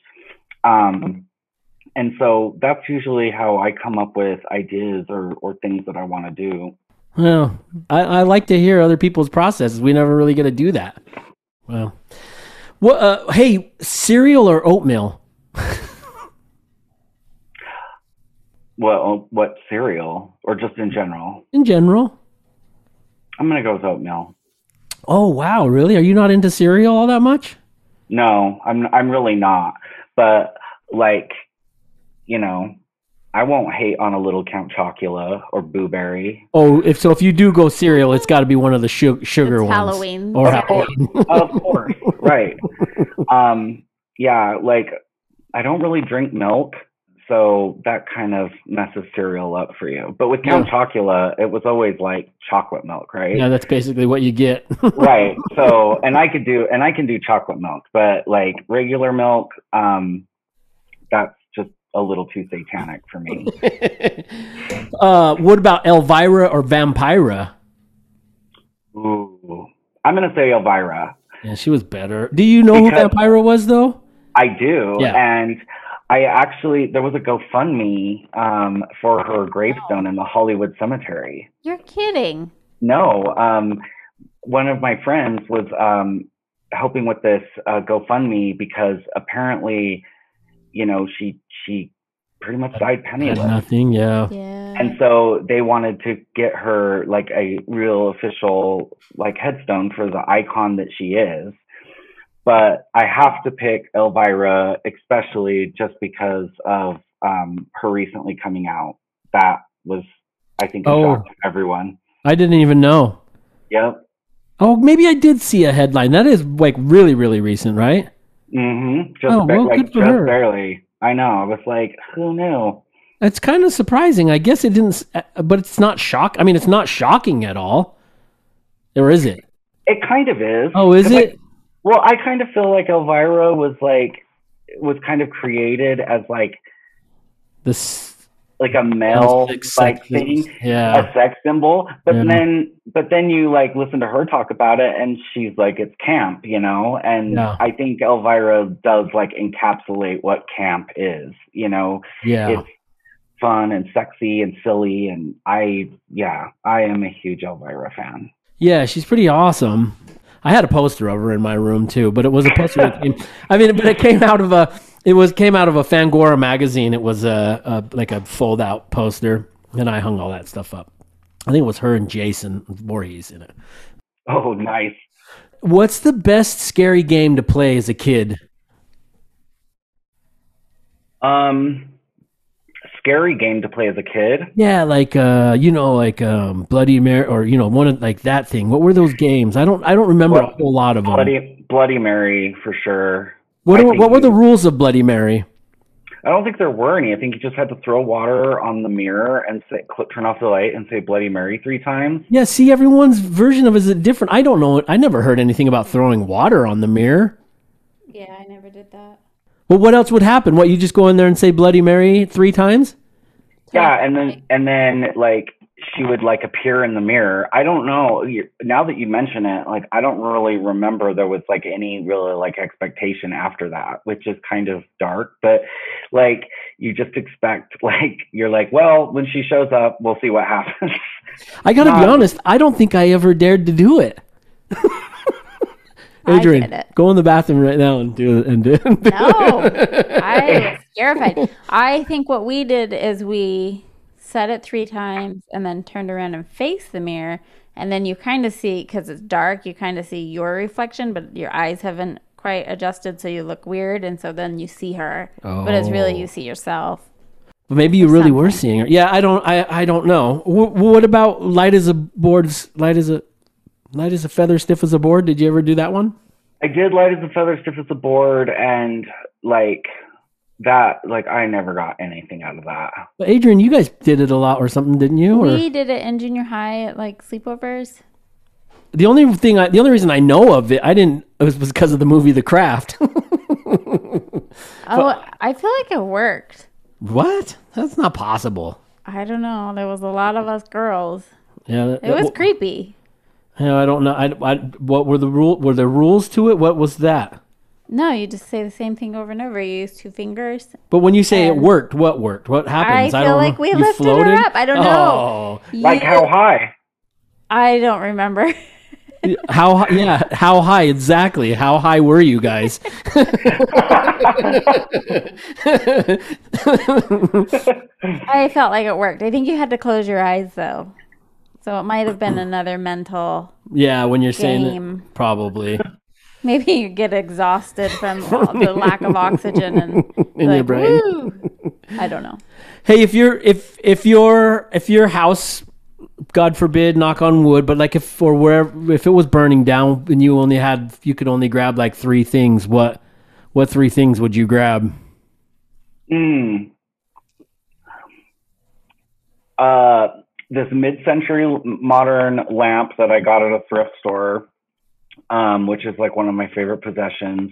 um, and so that's usually how i come up with ideas or, or things that i want to do well, I, I like to hear other people's processes. We never really get to do that. Well, what? Uh, hey, cereal or oatmeal? well, what cereal or just in general In general. i'm gonna go with oatmeal Oh wow, really? Are you not into cereal all that much? No, I'm I'm really not. But like, you know, I won't hate on a little Count Chocula or Boo Berry. Oh, if so, if you do go cereal, it's got to be one of the su- sugar It's ones. Halloween. Or Of course. Of course, right. Um, yeah, like I don't really drink milk, so that kind of messes cereal up for you. But with Count Chocula, it was always like chocolate milk, right? Yeah, that's basically what you get. right. So, and I could do, and I can do chocolate milk, but like regular milk, um, that's just a little too satanic for me. uh, what about Elvira or Vampira? Ooh, I'm gonna say Elvira. Yeah, she was better. Do you know Because- who Vampira was though? I do, Yeah. and I actually there was a GoFundMe um, for her gravestone in the Hollywood Cemetery. You're kidding. No, um, one of my friends was um, helping with this uh, GoFundMe because apparently, you know, she she pretty much died Had penniless. nothing. Yeah. Yeah. And so they wanted to get her like a real official like headstone for the icon that she is. But I have to pick Elvira, especially just because of um, her recently coming out. That was, I think, a Oh. shock to everyone. I didn't even know. Yep. Oh, maybe I did see a headline. That is like really, really recent, right? Mm-hmm. Just, Oh, ba- well, like, good for just her. barely. I know. I was like, who knew? It's kind of surprising. I guess it didn't, uh, but it's not shock. I mean, it's not shocking at all. Or is it? It kind of is. Oh, is it? Well, I kind of feel like Elvira was like was kind of created as like This like a male like thing, Yeah. a sex symbol. But Yeah. then but then you like listen to her talk about it and she's like it's camp, you know? And. I think Elvira does like encapsulate what camp is, you know? Yeah. It's fun and sexy and silly and I yeah, I am a huge Elvira fan. Yeah, she's pretty awesome. I had a poster of her in my room too, but it was a poster. that came, I mean, but it came out of a. It was came out of a Fangoria magazine. It was a, a like a fold out poster, and I hung all that stuff up. I think it was her and Jason Voorhees in it. Oh, nice. What's the best scary game to play as a kid? Um scary game to play as a kid. Yeah, like uh, you know, like um, Bloody Mary, or you know, one of like that thing. What were those games? I don't, I don't remember a whole lot of them. Bloody Bloody Mary for sure. What, I were- what were the rules of Bloody Mary? I don't think there were any. I think you just had to throw water on the mirror and say, cl- turn off the light and say Bloody Mary three times. Yeah, see, everyone's version of it is different. I don't know. I never heard anything about throwing water on the mirror. Yeah, I never did that. Well, what else would happen? What you just go in there and say Bloody Mary three times? Yeah, and then and then like she would like appear in the mirror. I don't know. Now that you mention it, like I don't really remember there was like any really like expectation after that, which is kind of dark. But like you just expect like you're like, well, when she shows up, we'll see what happens. I got to be Um, honest. I don't think I ever dared to do it. I Adrian, did it. go in the bathroom right now and do it. And do, do No, it. I was terrified. I think what we did is we set it three times and then turned around and faced the mirror. And then you kind of see, because it's dark, you kind of see your reflection, but your eyes haven't quite adjusted, so you look weird. And so then you see her, but it's really you oh. see yourself. But maybe you really were seeing her. Yeah, I don't. I I don't know. Wh- what about light as a board? Light as a light as a feather, stiff as a board. Did you ever do that one? I did light as a feather, stiff as a board, and like that. Like I never got anything out of that. But Adrian, you guys did it a lot or something, didn't you? Or We did it in junior high at like sleepovers. the only thing, I, the only reason I know of it, I didn't. It was because of the movie The Craft. Oh, I feel like it worked. what? That's not possible. I don't know. There was a lot of us girls. Yeah, that- It was that- creepy. Yeah, I don't know. I, I, what were the rule? Were there rules to it? What was that? No, you just say the same thing over and over. You use two fingers. But when you say it Um, worked, what worked? What happens? I don't feel like we You lifted her up. I don't know. Oh, Like You- how high? I don't remember. how hi- yeah? How high exactly? How high were you guys? I felt like it worked. I think you had to close your eyes though. So it might have been another mental. yeah, when you're saying Game. it, probably Maybe you get exhausted from the lack of oxygen and in like, your brain. "Woo." I don't know. Hey, if you're if if your if your house, God forbid, knock on wood, but like if or wherever if it was burning down and you only had you could only grab like three things, what what three things would you grab? Mm. uh, this mid-century modern lamp that I got at a thrift store, um, which is like one of my favorite possessions.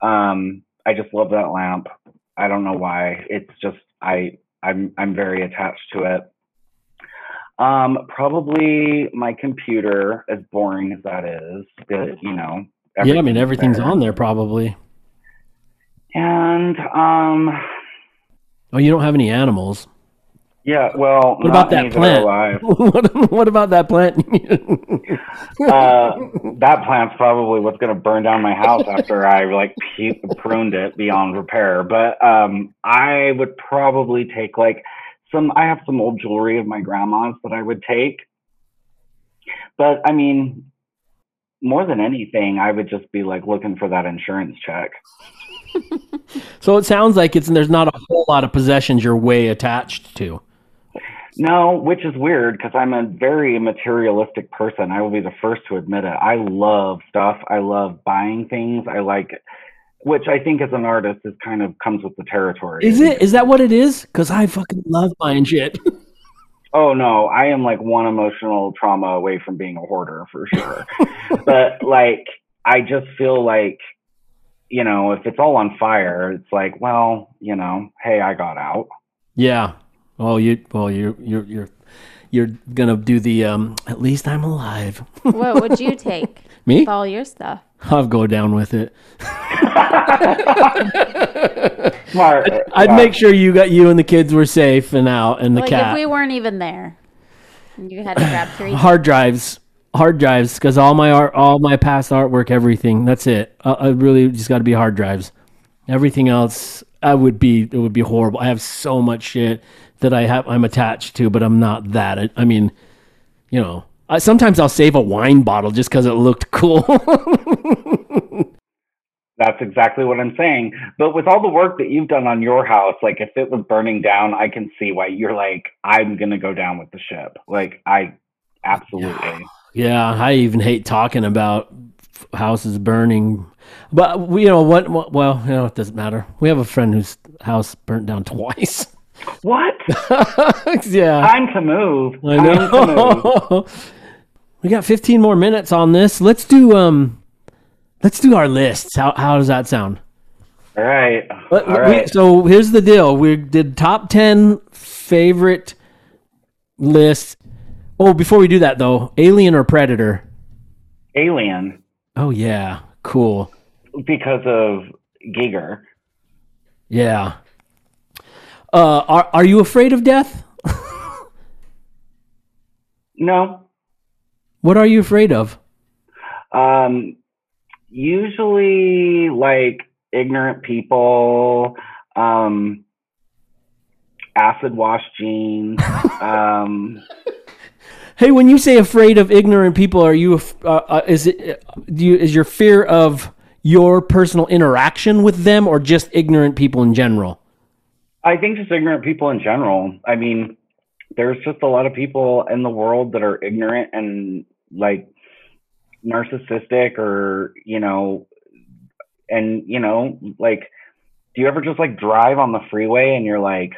Um, I just love that lamp. I don't know why. It's just I I'm I'm very attached to it. Um, probably my computer, as boring as that is, but, you know. Yeah, I mean everything's there. on there probably. And um, Oh, you don't have any animals. Yeah, well, What about that plant? alive. what, what about that plant? uh, that plant's probably what's going to burn down my house after I like pruned it beyond repair. But um, I would probably take like some. I have some old jewelry of my grandma's that I would take. But I mean, more than anything, I would just be like looking for that insurance check. so it sounds like it's there's not a whole lot of possessions you're way attached to. No, which is weird because I'm a very materialistic person. I will be the first to admit it. I love stuff. I love buying things. I like, which I think as an artist is kind of comes with the territory. Is it? Is that what it is? Because I fucking love buying shit. Oh no, I am like one emotional trauma away from being a hoarder for sure. but like, I just feel like, you know, if it's all on fire, it's like, well, you know, hey, I got out. yeah. Well, you. Well, you. You're. You're. You're gonna do the. Um. At least I'm alive. what would you take? Me? With all your stuff. I'll go down with it. Smart. I'd Yeah. make sure you got you and the kids were safe and out, and the like cat. if we weren't even there, and you had to grab three. hard drives hard drives because all my art all my past artwork everything that's it uh, i really just got to be hard drives everything else i would be it would be horrible i have so much shit that i have i'm attached to but i'm not that i, I mean you know I, sometimes i'll save a wine bottle just because it looked cool That's exactly what I'm saying. But with all the work that you've done on your house, like if it was burning down, I can see why you're like, I'm gonna go down with the ship. Like I absolutely. yeah i even hate talking about houses burning but you know what, what well you know it doesn't matter we have a friend whose house burnt down twice What? yeah Time to move. I to move. know. we got 15 more minutes on this. Let's do um let's do our lists. How how does that sound? All right. Let- All we- so here's the deal. We did top 10 favorite lists. Oh, before we do that though, Alien or Predator? Alien Oh yeah. Cool. because of Giger. Yeah. Uh are are you afraid of death? No. What are you afraid of? Um usually like ignorant people, um acid wash jeans, um Hey, when you say afraid of ignorant people, are you uh, uh, is it uh, do you is your fear of your personal interaction with them or just ignorant people in general? I think just ignorant people in general. I mean, there's just a lot of people in the world that are ignorant and like narcissistic or, you know, and, you know, like, do you ever just like drive on the freeway and you're like,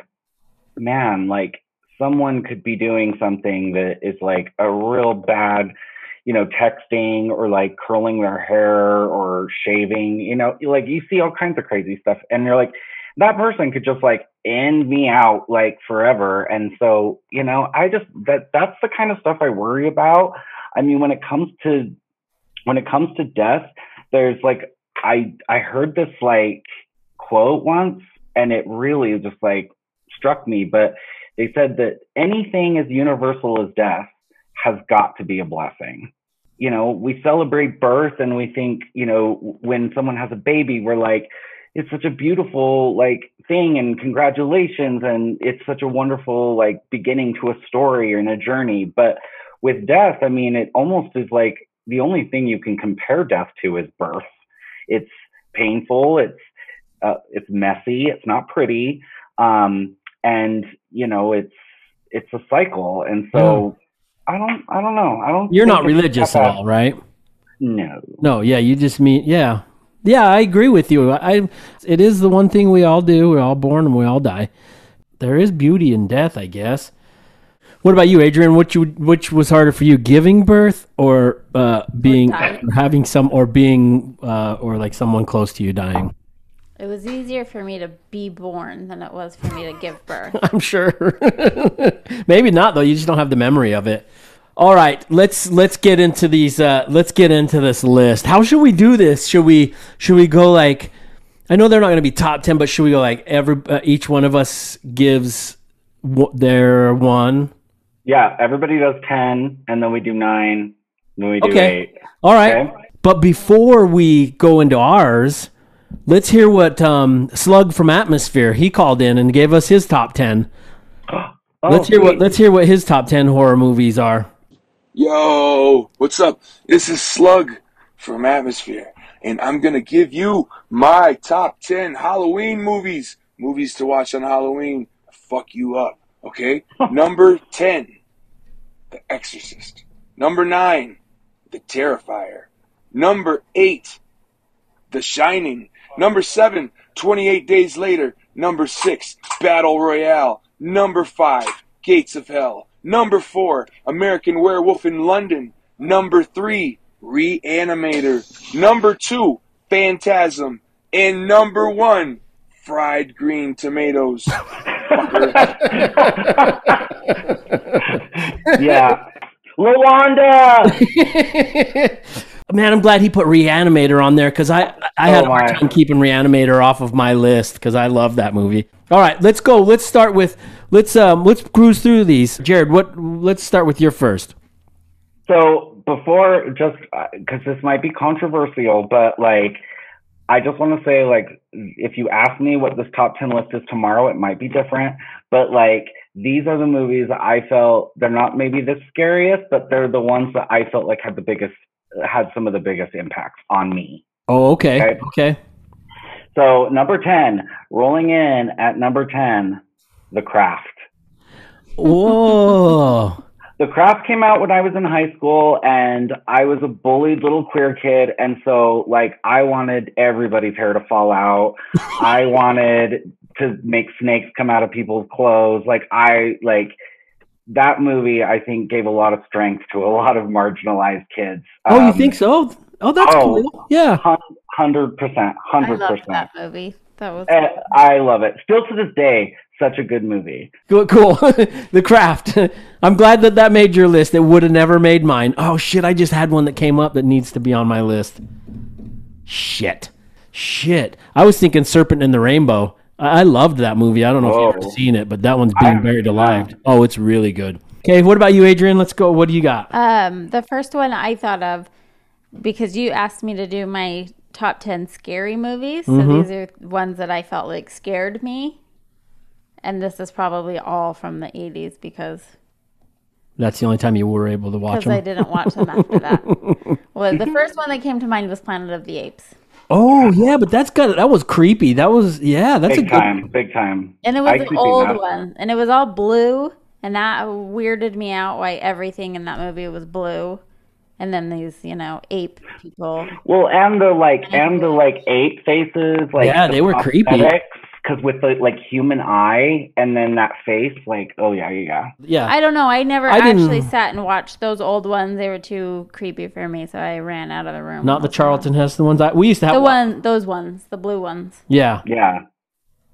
man, like someone could be doing something that is like a real bad, you know, texting or like curling their hair or shaving, you know, like you see all kinds of crazy stuff and you're like, that person could just like end me out like forever. And so, you know, I just that that's the kind of stuff I worry about. I mean, when it comes to when it comes to death, there's like I I heard this like quote once and it really just like struck me, but they said that anything as universal as death has got to be a blessing. You know, we celebrate birth and we think, you know, when someone has a baby, we're like, it's such a beautiful like thing and congratulations and it's such a wonderful like beginning to a story and a journey. But with death i mean it almost is like the only thing you can compare death to is birth. It's painful it's uh, it's messy it's not pretty um and you know it's it's a cycle. And so i don't i don't know. I don't You're not religious at all, right? no. No, yeah, you just mean yeah. Yeah, I agree with you. I it is the one thing we all do. We're all born and we all die. There is beauty in death, I guess. What about you, Adrian? Which you, which was harder for you, giving birth or uh, being or having some or being uh, or like someone close to you dying? It was easier for me to be born than it was for me to give birth. I'm sure. Maybe not though. You just don't have the memory of it. All right, let's let's get into these. Uh, let's get into this list. How should we do this? Should we should we go like? I know they're not going to be top ten, but should we go like every uh, each one of us gives w- their one? Yeah, everybody does 10, and then we do 9, then we do Okay. 8. All right. Okay. But before we go into ours, let's hear what um, Slug from Atmosphere he called in and gave us his top ten. Oh, let's hear what let's hear what his top ten horror movies are. Yo, what's up? This is Slug from Atmosphere, and I'm gonna give you my top 10 Halloween movies. Movies to watch on Halloween. Fuck you up, okay? Number 10, The Exorcist. Number 9, The Terrifier. Number 8, The Shining. Number 7, 28 Days Later. Number 6, Battle Royale. Number 5, Gates of Hell. Number 4, American Werewolf in London. Number 3, Reanimator. Number 2, Phantasm. And number 1, Fried Green Tomatoes. Yeah. Towanda! Man, I'm glad he put Reanimator on there because I I had Oh, a hard time keeping Reanimator off of my list because I love that movie. All right, let's go. Let's start with let's um let's cruise through these. Jared, what? Let's start with your first. So before, just because this might be controversial, but like, I just want to say, like, if you ask me what this top 10 list is tomorrow, it might be different. But like, these are the movies that I felt they're not maybe the scariest, but they're the ones that I felt like had the biggest, had some of the biggest impacts on me. Oh, okay, Okay. okay. So number 10, rolling in at number 10, The Craft. Whoa. The Craft came out when I was in high school and I was a bullied little queer kid. And so, like, I wanted everybody's hair to fall out. I wanted to make snakes come out of people's clothes. Like, I, like, that movie, I think, gave a lot of strength to a lot of marginalized kids. Oh, you Um, think so? Oh, that's oh. cool. Yeah. 100%. 100%. loved that movie. That was Eh, I love it. Still to this day, such a good movie. Cool. cool. the craft. I'm glad that that made your list. It would have never made mine. Oh shit! I just had one that came up that needs to be on my list. Shit. Shit. I was thinking Serpent in the Rainbow. I, I loved that movie. I don't know if you've ever seen it, but that one's being I- buried alive. Oh, it's really good. Okay, what about you, Adrian? Let's go. What do you got? Um, the first one I thought of because you asked me to do my top 10 scary movies. Mm-hmm. So these are ones that I felt like scared me. And this is probably all from the 80s because That's the only time you were able to watch them. because I didn't watch them after that. Well, the first one that came to mind was Planet of the Apes. Oh yeah, but that's got that was creepy. That was yeah. That's Big a good. time. Big time. And it was I an old that. one. And it was all blue. And that weirded me out why everything in that movie was blue. And then these, you know, ape people. Well, and the like, and the like ape faces, like Yeah, they were creepy. Because with the like human eye and then that face, like, oh yeah, yeah, Yeah. I don't know. I never I didn't- actually sat and watched those old ones. They were too creepy for me, so I ran out of the room. Not the Charlton Heston ones. I, we used to have The one, those ones, the blue ones. Yeah, yeah,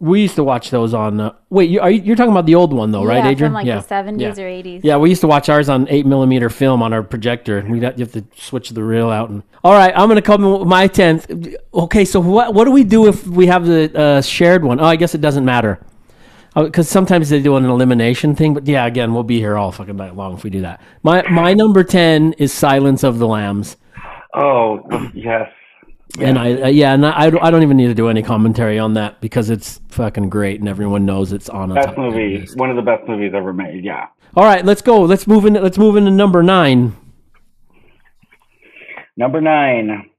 we used to watch those on. Uh, wait, you, are you, you're talking about the old one though, right, Adrian? from like yeah. the seventies yeah. or eighties. Yeah, we used to watch ours on eight millimeter film on our projector. We'd have, you have to switch the reel out. And all right, I'm gonna come with my tenth. Okay, so what what do we do if we have the uh, shared one? Oh, I guess it doesn't matter because sometimes they do an elimination thing. But yeah, again, we'll be here all fucking night long if we do that. My my number ten is Silence of the Lambs. Oh yes, And I, uh, yeah, and I, I don't- I don't even need to do any commentary on that because it's fucking great and everyone knows it's on a best movie, list. one of the best movies ever made. Yeah. All right, let's go. Let's move in. Let's move into number nine. Number nine.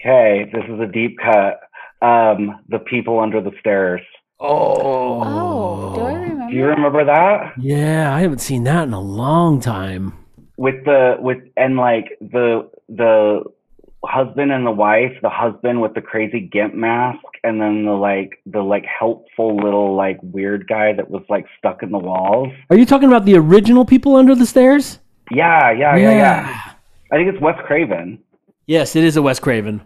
Okay, this is a deep cut. Um, the people under the stairs. Oh, do I remember? Do you remember that? Yeah, I haven't seen that in a long time. With the with and like the the husband and the wife, the husband with the crazy gimp mask, and then the like the like helpful little like weird guy that was like stuck in the walls. Are you talking about the original people under the stairs? Yeah, yeah, yeah, yeah. I think it's Wes Craven. Yes, it is a Wes Craven.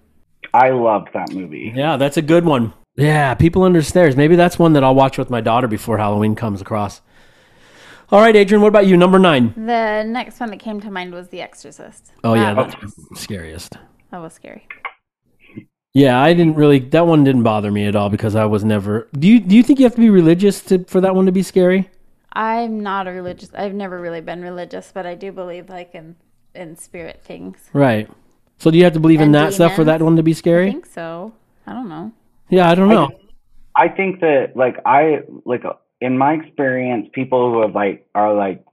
I loved that movie. Yeah, that's a good one. Yeah, people under the stairs. Maybe that's one that I'll watch with my daughter before Halloween comes across. All right, Adrian, what about you? Number nine. The next one that came to mind was The Exorcist. Oh yeah, That that's was- scariest. That was scary. Yeah, I didn't really. That one didn't bother me at all because I was never. Do you do you think you have to be religious to for that one to be scary? I'm not a religious. I've never really been religious, but I do believe like in in spirit things. Right. So do you have to believe in And that stuff for that one to be scary? I scary? think so. I don't know. Yeah, I don't know. I think that like I like in my experience, people who have like are like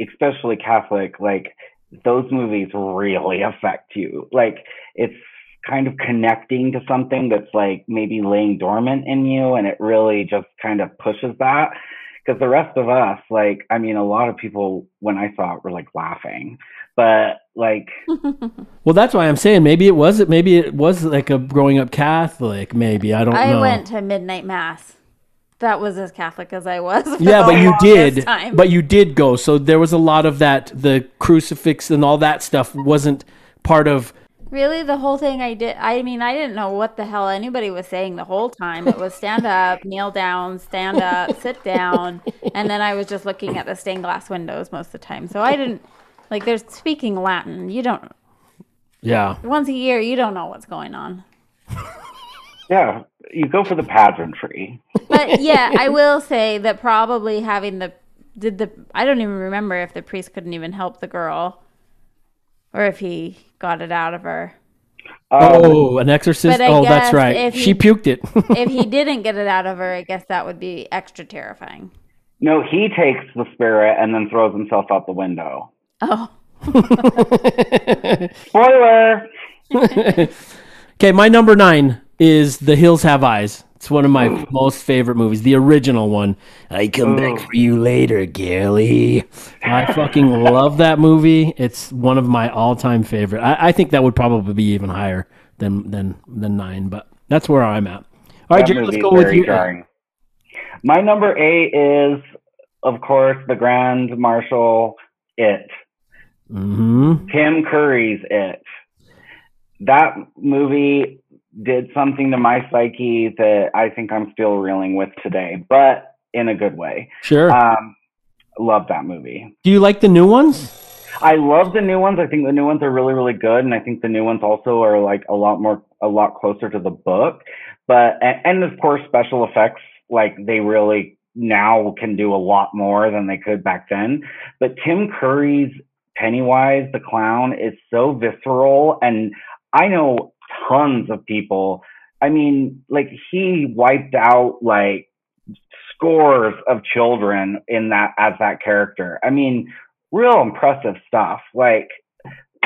especially Catholic, like those movies really affect you. Like it's kind of connecting to something that's like maybe laying dormant in you and it really just kind of pushes that. Because the rest of us, like, I mean, a lot of people when I saw it were like laughing, but like, Well, that's why I'm saying maybe it was maybe it was like a growing up Catholic. Maybe I don't I know. I went to midnight mass. That was as Catholic as I was. for yeah, the but you did. time. But you did go. So there was a lot of that. The crucifix and all that stuff wasn't part of. Really, the whole thing I did, I mean, I didn't know what the hell anybody was saying the whole time. It was stand up, kneel down, stand up, sit down. And then I was just looking at the stained glass windows most of the time. So I didn't, like, they're speaking Latin. You don't, Yeah. once a year, you don't know what's going on. yeah, you go for the pageantry. But yeah, I will say that probably having the, did the, I don't even remember if the priest couldn't even help the girl or if he got it out of her. Um, oh, an exorcist. But I Oh, that's right. if She you- puked it. if he didn't get it out of her, I guess that would be extra terrifying. No, he takes the spirit and then throws himself out the window. Oh, Spoiler. okay, my number nine is The Hills Have Eyes. It's one of my most favorite movies, the original one. I come back for you later, Gilly. I fucking love that movie. It's one of my all-time favorite. I, I think that would probably be even higher than than than nine, but that's where I'm at. All right, Jared, let's go with you. jarring. My number eight is, of course, the Grand Marshal. It. Mm-hmm. Tim Curry's It. That movie did something to my psyche that I think I'm still reeling with today, but in a good way. Sure. Um, love that movie. Do you like the new ones? I love the new ones. I think the new ones are really, really good, and I think the new ones also are like a lot more, a lot closer to the book. But and, and of course, special effects like they really now can do a lot more than they could back then. But Tim Curry's Pennywise the clown is so visceral, and I know tons of people. I mean, like he wiped out like scores of children in that as that character. I mean, real impressive stuff. Like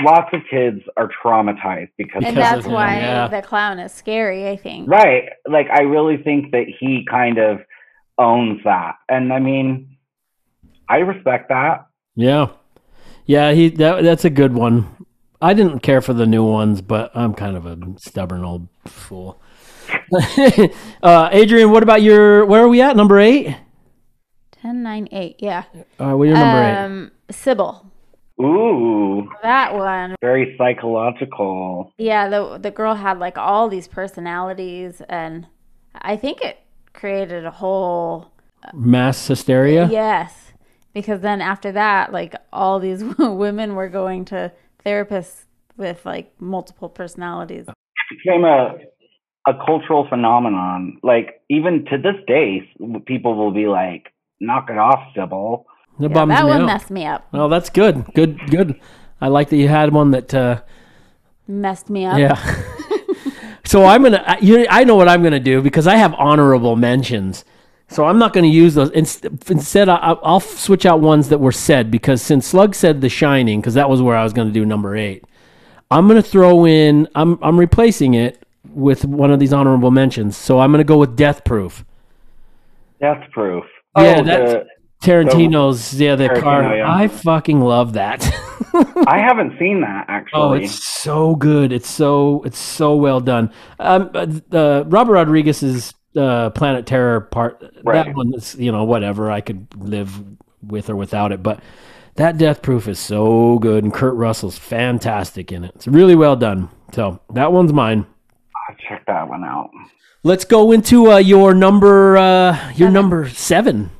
lots of kids are traumatized because and that's of why yeah. the clown is scary. I think. right. Like I really think that he kind of owns that. And I mean, I respect that. Yeah, yeah. He that that's a good one. I didn't care for the new ones, but I'm kind of a stubborn old fool. uh, Adrian, what about your? Where are we at? Number eight. Ten, nine, eight. Yeah. All right, well, you're number eight. Um, Sybil. Ooh, That one. very psychological. Yeah. The the girl had like all these personalities, and I think it created a whole Mass hysteria. Yes, because then after that, like all these women were going to therapists with like multiple personalities. It became a a cultural phenomenon. Like even to this day, people will be like, "Knock it off, Sybil." That Yeah, bums that me one out. messed me up. Well, that's good. Good, good. I like that you had one that. Uh, Messed me up. yeah. so I'm gonna. I- You, I know what I'm gonna do because I have honorable mentions. So I'm not gonna use those. Instead, I, I'll switch out ones that were said because since Slug said The Shining, because that was where I was gonna do number eight. I'm gonna throw in. I'm I'm replacing it with one of these honorable mentions. So I'm gonna go with Death Proof. Death proof. Yeah, oh, that's- the Tarantino's yeah, the Tarantino, car. yeah. I fucking love that. I haven't seen that actually. oh, it's so good. It's so it's so well done. Um, uh, uh, Robert Rodriguez's uh, Planet Terror part. Right. That one is you know whatever. I could live with or without it, but that Death Proof is so good, and Kurt Russell's fantastic in it. It's really well done. So that one's mine. I'll check that one out. Let's go into uh, your number. Uh, your number seven.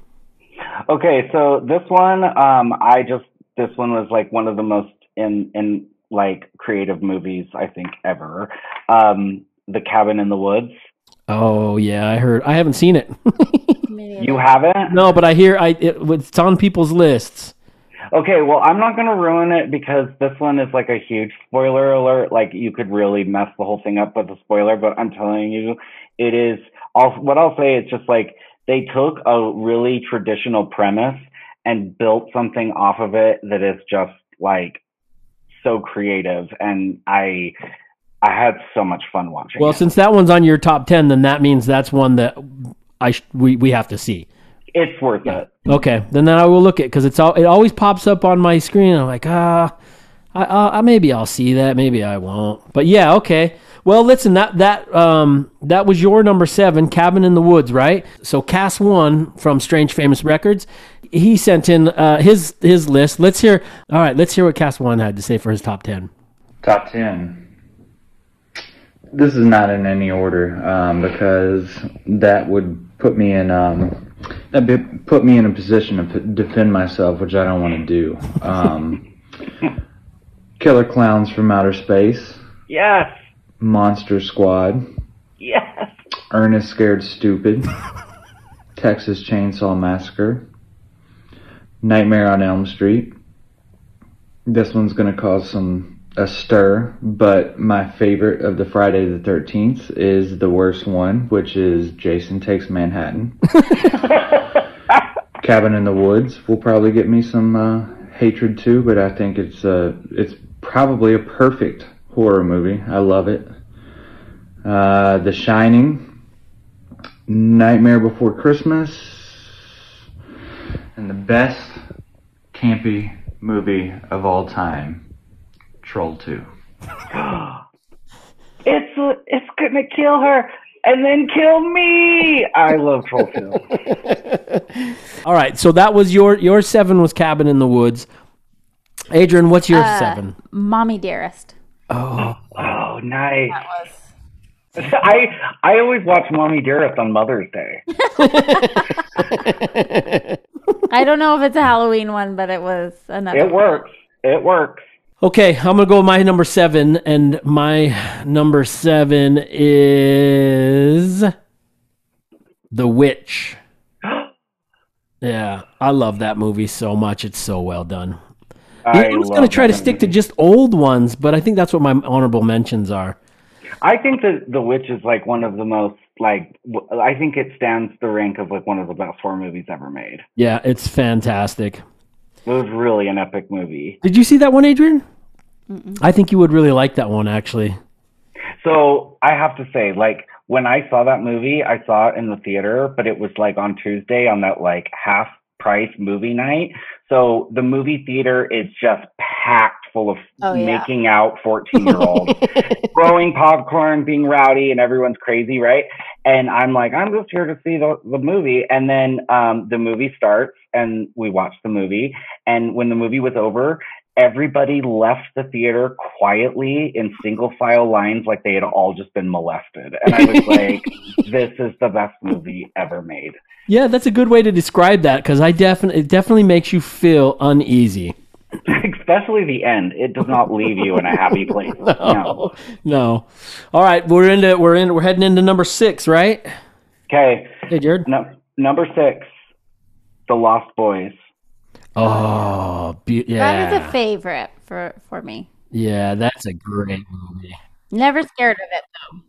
Okay, so this one, um, I just this one was like one of the most in in like creative movies I think ever. Um, the Cabin in the Woods. Oh yeah, I heard. I haven't seen it. You haven't? no, but I hear I it, it's on people's lists. Okay, well, I'm not going to ruin it because this one is like a huge spoiler alert. Like, you could really mess the whole thing up with a spoiler, but I'm telling you, it is. I'll, what I'll say is just like they took a really traditional premise and built something off of it that is just like so creative. And I, I had so much fun watching Well, it. since that one's on your top ten, then that means that's one that I sh- we we have to see. It's worth it. Okay, then then I will look at because it's all it always pops up on my screen. I'm like ah, I, I maybe I'll see that, maybe I won't. But yeah, okay. Well, listen that that um that was your number seven, Cabin in the Woods, right? So Cass one from Strange Famous Records. He sent in uh, his his list. Let's hear. All right, let's hear what Cass one had to say for his top ten. Top 10. This is not in any order um, because that would put me in um, that put me in a position to p- defend myself, which I don't want to do. Um, Killer Clowns from Outer Space, Yes. Monster Squad, Yes. Ernest Scared Stupid, Texas Chainsaw Massacre, Nightmare on Elm Street. This one's gonna cause some a stir, but my favorite of the Friday the Thirteenth is the worst one, which is Jason Takes Manhattan. Cabin in the Woods will probably get me some uh, hatred too, but I think it's uh, it's probably a perfect horror movie. I love it. Uh, the Shining, Nightmare Before Christmas, and the best campy movie of all time, Troll 2. It's it's gonna kill her and then kill me. I love Troll 2. All right, so that was your your seven was Cabin in the Woods. Adrian, what's your Uh, seven? Mommy Dearest. Oh, nice. That was. I I always watch Mommy Dearest on Mother's Day. I don't know if it's a Halloween one, but it was another. It works. It works. Okay, I'm gonna go with my number seven, and my number seven is The Witch. Yeah, I love that movie so much. It's so well done. I, I was gonna try to that stick to just old ones, but I think that's what my honorable mentions are. I think that The Witch is like one of the most like I think it stands the rank of like one of the best horror movies ever made. Yeah, it's fantastic. It was really an epic movie. Did you see that one, Adrian? I think you would really like that one, actually. So I have to say, like when I saw that movie, I saw it in the theater, but it was like on Tuesday on that like half price movie night. So the movie theater is just packed full of Oh, yeah. making out 14 year olds, throwing popcorn, being rowdy, and everyone's crazy, right? And I'm like, I'm just here to see the, the movie. And then um, the movie starts and we watch the movie. And when the movie was over, everybody left the theater quietly in single file lines like they had all just been molested. And I was like, this is the best movie ever made. Yeah, that's a good way to describe that because I definitely it definitely makes you feel uneasy. Especially the end. It does not leave you in a happy place. No. No. All right, we're into we're in we're heading into number six, right? Okay. Hey, Jared. No, number six, The Lost Boys. Oh, be- yeah, That is a favorite for for me. yeah, that's a great movie. Never scared of it though.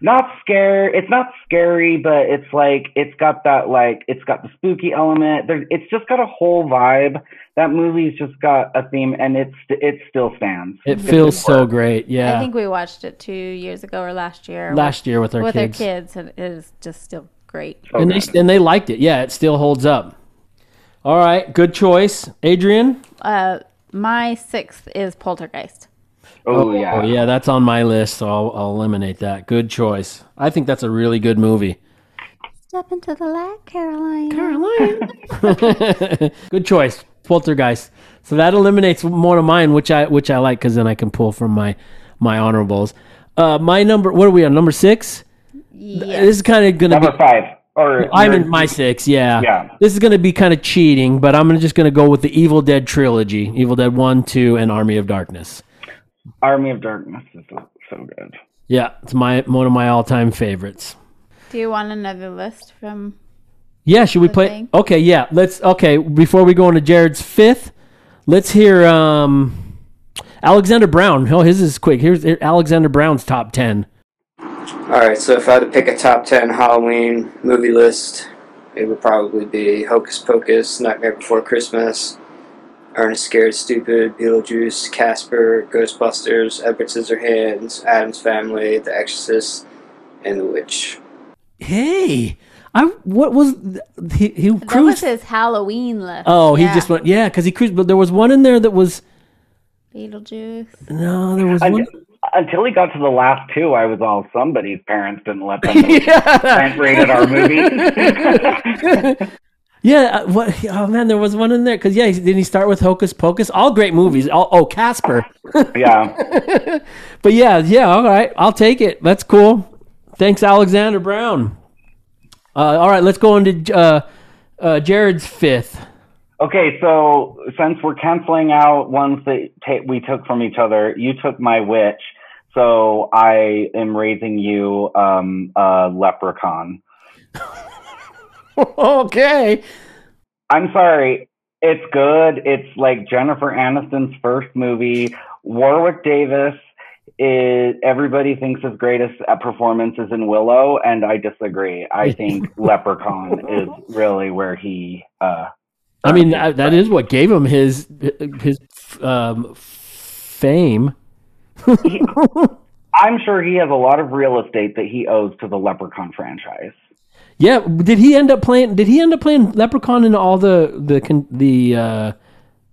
Not scare. It's not scary, but it's like it's got that like it's got the spooky element. There's it's just got a whole vibe. That movie's just got a theme, and it's it still stands. It feels so great. Yeah, I think we watched it two years ago or last year. last year with our with kids, our kids, and it is just still great. So and they and they liked it. Yeah, it still holds up. All right, good choice, Adrian. Uh, my sixth is Poltergeist. Oh, yeah. Oh yeah, that's on my list, so I'll, I'll eliminate that. Good choice. I think that's a really good movie. Step into the light, Caroline. Caroline. good choice, Poltergeist. So that eliminates one of mine, which I which I like because then I can pull from my my honorables. Uh, my number. What are we on? Number six. Yeah. This is kind of gonna Number be. five. Or I'm in my six. Yeah. Yeah. This is gonna be kind of cheating, but I'm just gonna go with the Evil Dead trilogy: Evil Dead One, Two, and Army of Darkness. Army of Darkness is so, so good. Yeah, it's my one of my all time favorites. Do you want another list from? Yeah, should we play? thing. Okay, yeah. Let's. Okay, before we go into Jared's fifth, let's hear um, Alexander Brown. Oh, his is quick. Here's here- Alexander Brown's top ten. Alright, so if I had to pick a top 10 Halloween movie list, it would probably be Hocus Pocus, Nightmare Before Christmas, Ernest Scared Stupid, Beetlejuice, Casper, Ghostbusters, Edward Scissorhands, Addams Family, The Exorcist, and The Witch. Hey, I what was th- he? He That was his Halloween list. Oh, he Yeah. just went. Yeah, because he cruised. But there was one in there that was Beetlejuice. no. There was Un- one. until he got to the last two, I was all somebody's parents didn't let them yeah, rent rated our movie. yeah. uh, What? Oh man, there was one in there. Because yeah, didn't he start with Hocus Pocus? All great movies. All, oh, Casper. yeah. But yeah, yeah, all right. I'll take it. That's cool. Thanks, Alexander Brown. Uh, all right, let's go into uh, uh, Jared's fifth. Okay, so since we're canceling out ones that ta- we took from each other, you took my witch, so I am raising you um, a leprechaun. okay. I'm sorry, it's good. It's like Jennifer Aniston's first movie. Warwick Davis is everybody thinks his greatest uh, performance is in Willow, and I disagree. I think Leprechaun is really where he. Uh, I mean, that, that is what gave him his his um, fame. I'm sure he has a lot of real estate that he owes to the Leprechaun franchise. Yeah, did he end up playing? Did he end up playing Leprechaun in all the the the uh,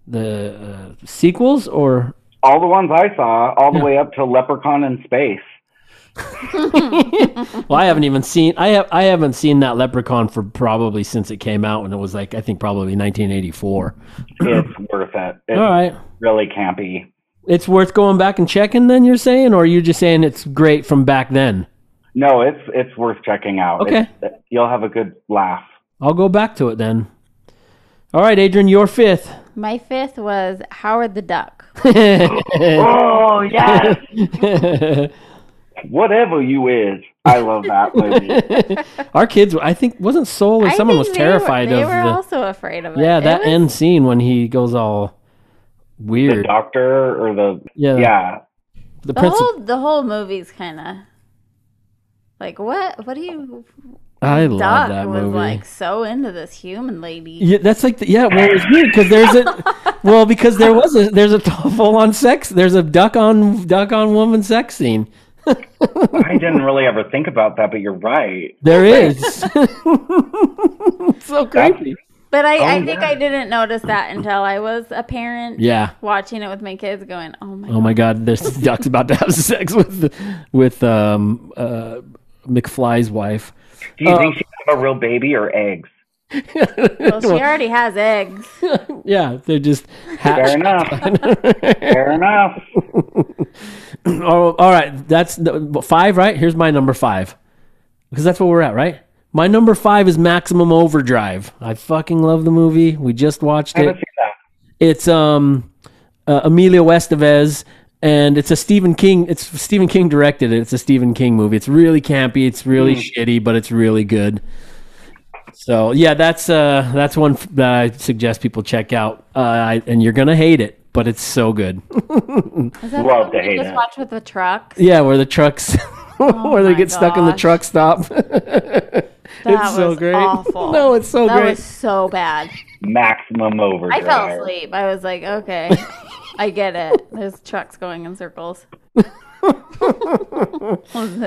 the uh, sequels or? All the ones I saw, all the way up to Leprechaun in Space. Well, I haven't even seen. I have. I haven't seen that Leprechaun for probably since it came out, and it was like I think probably 1984. It's worth it. It's All right, really campy. it's worth going back and checking. Then you're saying, or are you just saying it's great from back then? No, it's it's worth checking out. Okay. It's- uh, you'll have a good laugh. I'll go back to it then. All right, Adrian, your fifth. My fifth was Howard the Duck. Oh yes. Whatever you is, I love that movie. Our kids, I think, wasn't Soul or I someone was they were- terrified they of were the. also afraid of it. yeah, It that was- end scene when he goes all weird. the doctor or the Yeah. yeah. the The principal. whole the whole movie's kind of like what? What do you? I love Duck that was movie. like so into this human lady. Yeah, that's like the, yeah. Well, it was weird because there's a well because there was a there's a full on sex. There's a duck on duck on woman sex scene. I didn't really ever think about that, but you're right. There is. so creepy. But I, I Oh, think yeah. I didn't notice that until I was a parent. Yeah. Watching it with my kids, going, "Oh my Oh my God! this duck's about to have sex with with um uh McFly's wife. Do you Uh, think she have a real baby or eggs? Well, she already has eggs. Yeah, they're just Fair enough. Fair enough. oh, all right. That's five, right? Here's my number five, because that's what we're at, right? My number five is Maximum Overdrive. I fucking love the movie. We just watched I it. seen that. It's um uh, Emilio Estevez and it's a Stephen King it's Stephen King directed it. It's a Stephen King movie. It's really campy, it's really shitty, but it's really good. So, yeah, that's uh that's one f- that I suggest people check out. Uh I, and you're going to hate it, but it's so good. Is that Love to one we hate just it. watched with the trucks? yeah, where the trucks where they my get stuck in the truck stop. That it's so great. awful. No, it's so that great. was so bad. Maximum overdrive. I fell asleep. I was like, okay, I get it. There's trucks going in circles.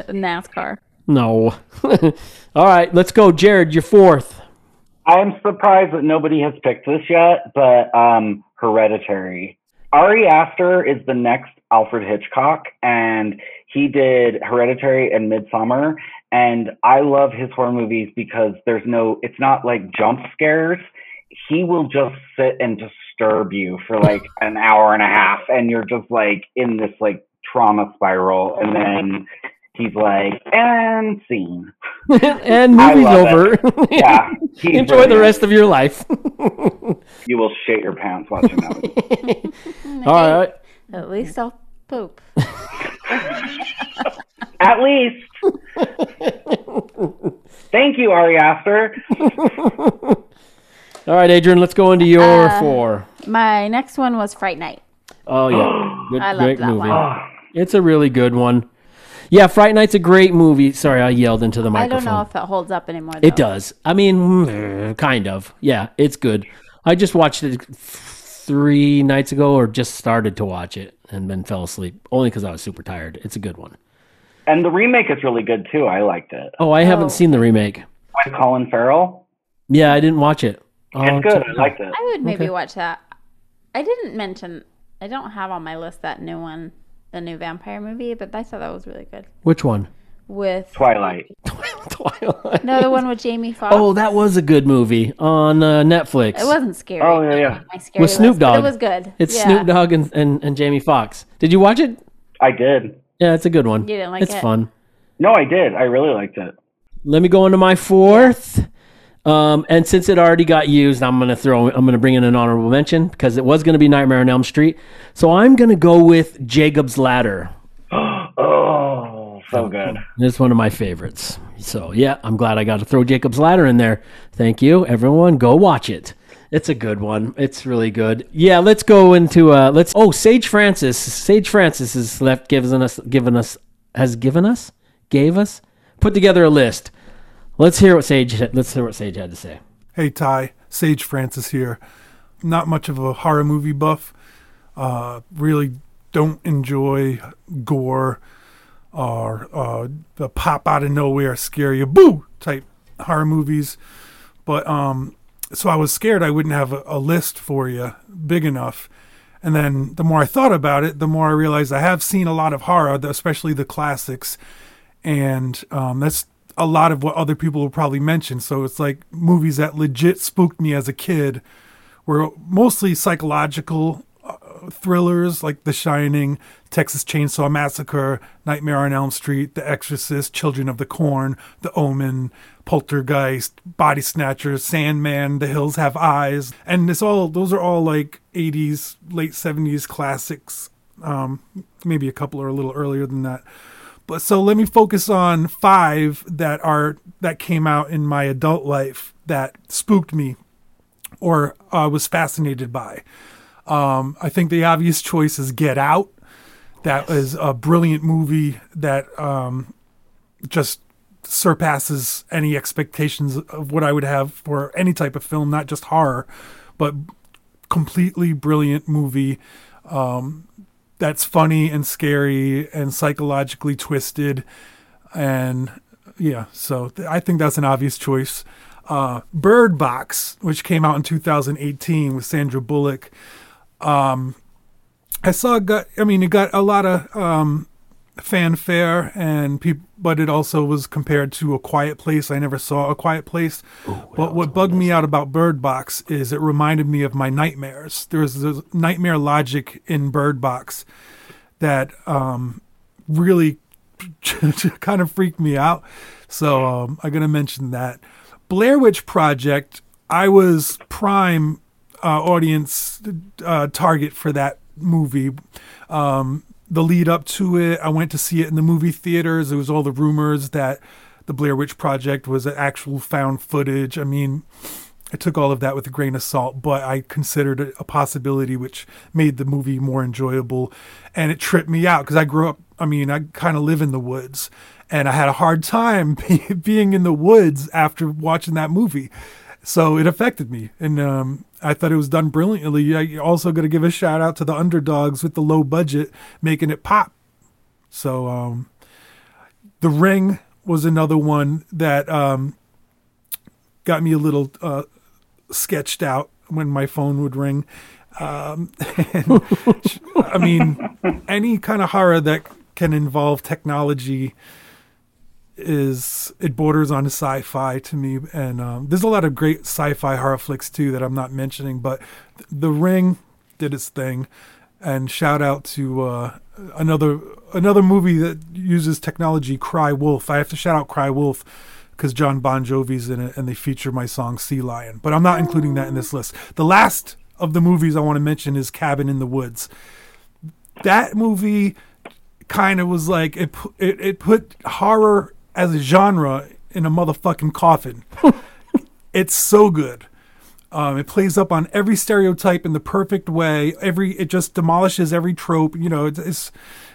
NASCAR? No. All right, let's go, Jared, you're fourth. I'm surprised that nobody has picked this yet, but um, Hereditary. Ari Aster is the next Alfred Hitchcock, and he did Hereditary and Midsommar. And I love his horror movies because there's no, it's not like jump scares. He will just sit and disturb you for like an hour and a half, and you're just like in this like trauma spiral, and then he's like, and scene. and movie's over. Yeah, he's Enjoy the rest of your life. You will shit your pants watching that movie. All right. At least I'll poop. At least. Thank you, Ari Aster. All right, Adrian, let's go into your Uh, four. My next one was Fright Night. Oh yeah, good, I love great that movie. one. It's a really good one. Yeah, Fright Night's a great movie. Sorry, I yelled into the microphone. I microphone. don't know if it holds up anymore. It does. I mean, mm, kind of. Yeah, it's good. I just watched it three nights ago, or just started to watch it, and then fell asleep only because I was super tired. It's a good one. And the remake is really good too. I liked it. Oh, I Oh. haven't seen the remake. With Colin Farrell. Yeah, I didn't watch it. Oh, It's good. I it out. liked it. I would maybe Okay. watch that. I didn't mention. I don't have on my list that new one, the new vampire movie, but I thought that was really good. Which one? With Twilight. Twilight. no, the one with Jamie Foxx. Oh, that was a good movie on uh, Netflix. it wasn't scary. Oh, yeah, yeah. My scary with Snoop list, Dogg. It was good. It's yeah. Snoop Dogg and, and, and Jamie Foxx. Did you watch it? I did. Yeah, it's a good one. You didn't like it's it? fun. No, I did. I really liked it. Let me go into my fourth. Um, and since it already got used, I'm gonna throw. I'm gonna bring in an honorable mention because it was gonna be Nightmare on Elm Street. So I'm gonna go with Jacob's Ladder. Oh, so good. It's one of my favorites. So yeah, I'm glad I got to throw Jacob's Ladder in there. Thank you, everyone. Go watch it. It's a good one. It's really good. Yeah, let's go into uh let's oh Sage Francis. Sage Francis has left given us given us has given us gave us put together a list. Let's hear what Sage let's hear what Sage had to say. Hey Ty, Sage Francis here. Not much of a horror movie buff. Uh, really don't enjoy gore or uh, the pop out of nowhere, scare you, boo type horror movies. But um, so I was scared I wouldn't have a, a list for you big enough. And then the more I thought about it, the more I realized I have seen a lot of horror, especially the classics and um, that's a lot of what other people will probably mention. So it's like movies that legit spooked me as a kid were mostly psychological uh, thrillers like The Shining, Texas Chainsaw Massacre, Nightmare on Elm Street, The Exorcist, Children of the Corn, The Omen, Poltergeist, Body Snatchers, Sandman, The Hills Have Eyes, and it's all those are all like 80s, late 70s classics. Um, maybe a couple are a little earlier than that. So let me focus on five that are that came out in my adult life that spooked me or uh, was fascinated by. Um, I think the obvious choice is Get Out. That is a brilliant movie that um, just surpasses any expectations of what I would have for any type of film, not just horror, but completely brilliant movie. Um, that's funny and scary and psychologically twisted and yeah so th- i think that's an obvious choice. Uh, bird box which came out in 2018 with sandra bullock um, i saw got i mean it got a lot of um, fanfare and people but it also was compared to a quiet place. I never saw a quiet place. But what bugged me out about bird box is it reminded me of my nightmares. There's this nightmare logic in bird box that um, really kind of freaked me out. So um, i'm going to mention that. Blair witch project i was prime uh, audience uh, target for that movie. Um, the lead up to it. I went to see it in the movie theaters. There was all the rumors that the Blair Witch Project was an actual found footage. I mean, I took all of that with a grain of salt, but I considered it a possibility, which made the movie more enjoyable. And it tripped me out because I grew up, I mean, I kind of live in the woods, and I had a hard time being in the woods after watching that movie. So it affected me. And um, I thought it was done brilliantly. I also got to give a shout out to the underdogs with the low budget making it pop. So um, The Ring was another one that um, got me a little uh, sketched out when my phone would ring. Um, and I mean, any kind of horror that can involve technology is it borders on sci-fi to me and um, there's a lot of great sci-fi horror flicks too that i'm not mentioning but the ring did its thing and shout out to uh, another another movie that uses technology cry wolf. I have to shout out cry wolf because john bon jovi's in it and they feature my song sea lion but i'm not including that in this list. The last of the movies i want to mention is cabin in the woods. That movie kind of was like it, it it put horror as a genre in a motherfucking coffin. it's so good. Um, it plays up on every stereotype in the perfect way. Every it just demolishes every trope. You know, it's it's,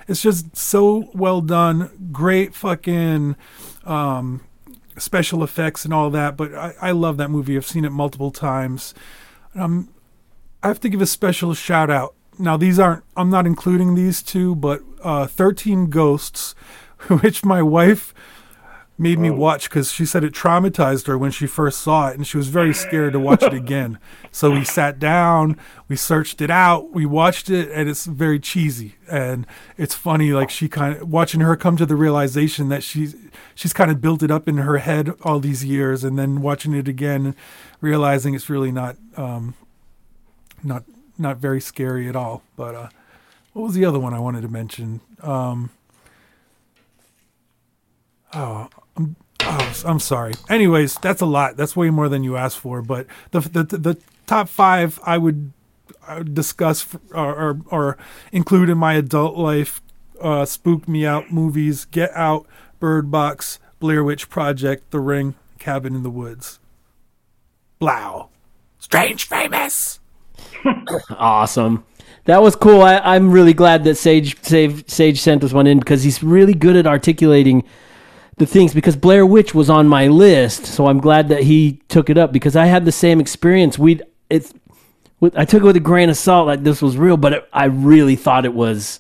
it's just so well done. Great fucking um, special effects and all that. But I, I love that movie. I've seen it multiple times. Um, I have to give a special shout out. Now these aren't. I'm not including these two, but uh, Thirteen Ghosts, which my wife made me watch because she said it traumatized her when she first saw it, and she was very scared to watch it again. So we sat down, we searched it out, we watched it, and it's very cheesy and it's funny. Like she kind of watching her come to the realization that she's she's kind of built it up in her head all these years, and then watching it again, realizing it's really not um, not not very scary at all. But uh, what was the other one I wanted to mention? Um, oh, oh, I'm sorry. Anyways, that's a lot. That's way more than you asked for. But the the the top five I would, discuss or, or or include in my adult life. Uh, spook me out movies: Get Out, Bird Box, Blair Witch Project, The Ring, Cabin in the Woods. Blow. Strange famous. Awesome. That was cool. I, I'm really glad that Sage, Sage Sage sent us one in because he's really good at articulating the things. Because Blair Witch was on my list, so I'm glad that he took it up because I had the same experience. We it's with, I took it with a grain of salt, like this was real, but it, I really thought it was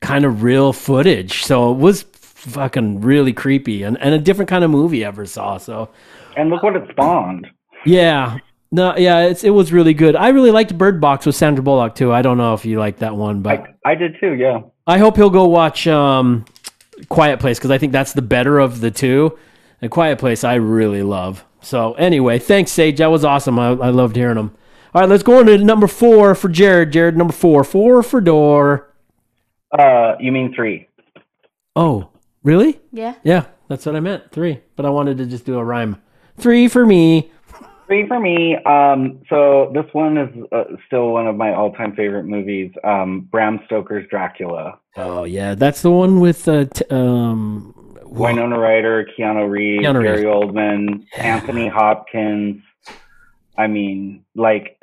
kind of real footage. So it was fucking really creepy and, and a different kind of movie I ever saw. So And look what it spawned. yeah. No, yeah, it's it was really good. I really liked Bird Box with Sandra Bullock too. I don't know if you like that one, but I did too, yeah. I hope he'll go watch um, Quiet Place because I think that's the better of the two. And Quiet Place I really love. So anyway, thanks Sage. That was awesome. I, I loved hearing them. All right, let's go on to number four for Jared. Jared, number four. Four for Door. Uh, you mean three? Oh, really? Yeah. Yeah, that's what I meant. Three. But I wanted to just do a rhyme. Three for me. Three for me. Um, so this one is uh, still one of my all-time favorite movies. Um, Bram Stoker's Dracula. Oh yeah, that's the one with uh, t- um. Winona Ryder, Keanu Reeves, Keanu Reeves. Gary Oldman, Anthony Hopkins. I mean, like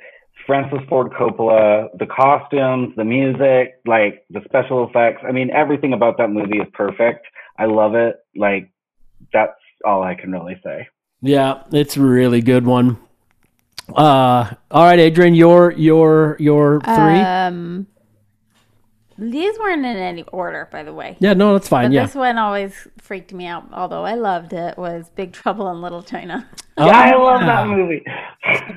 Francis Ford Coppola, the costumes, the music, like the special effects. I mean, everything about that movie is perfect. I love it. Like that's all I can really say. Yeah, it's a really good one. Uh, all right, Adrian, your your your three. Um, these weren't in any order, by the way. yeah, no, that's fine. But yeah. this one always freaked me out, although I loved it, was Big Trouble in Little China. Oh, yeah, I love that movie.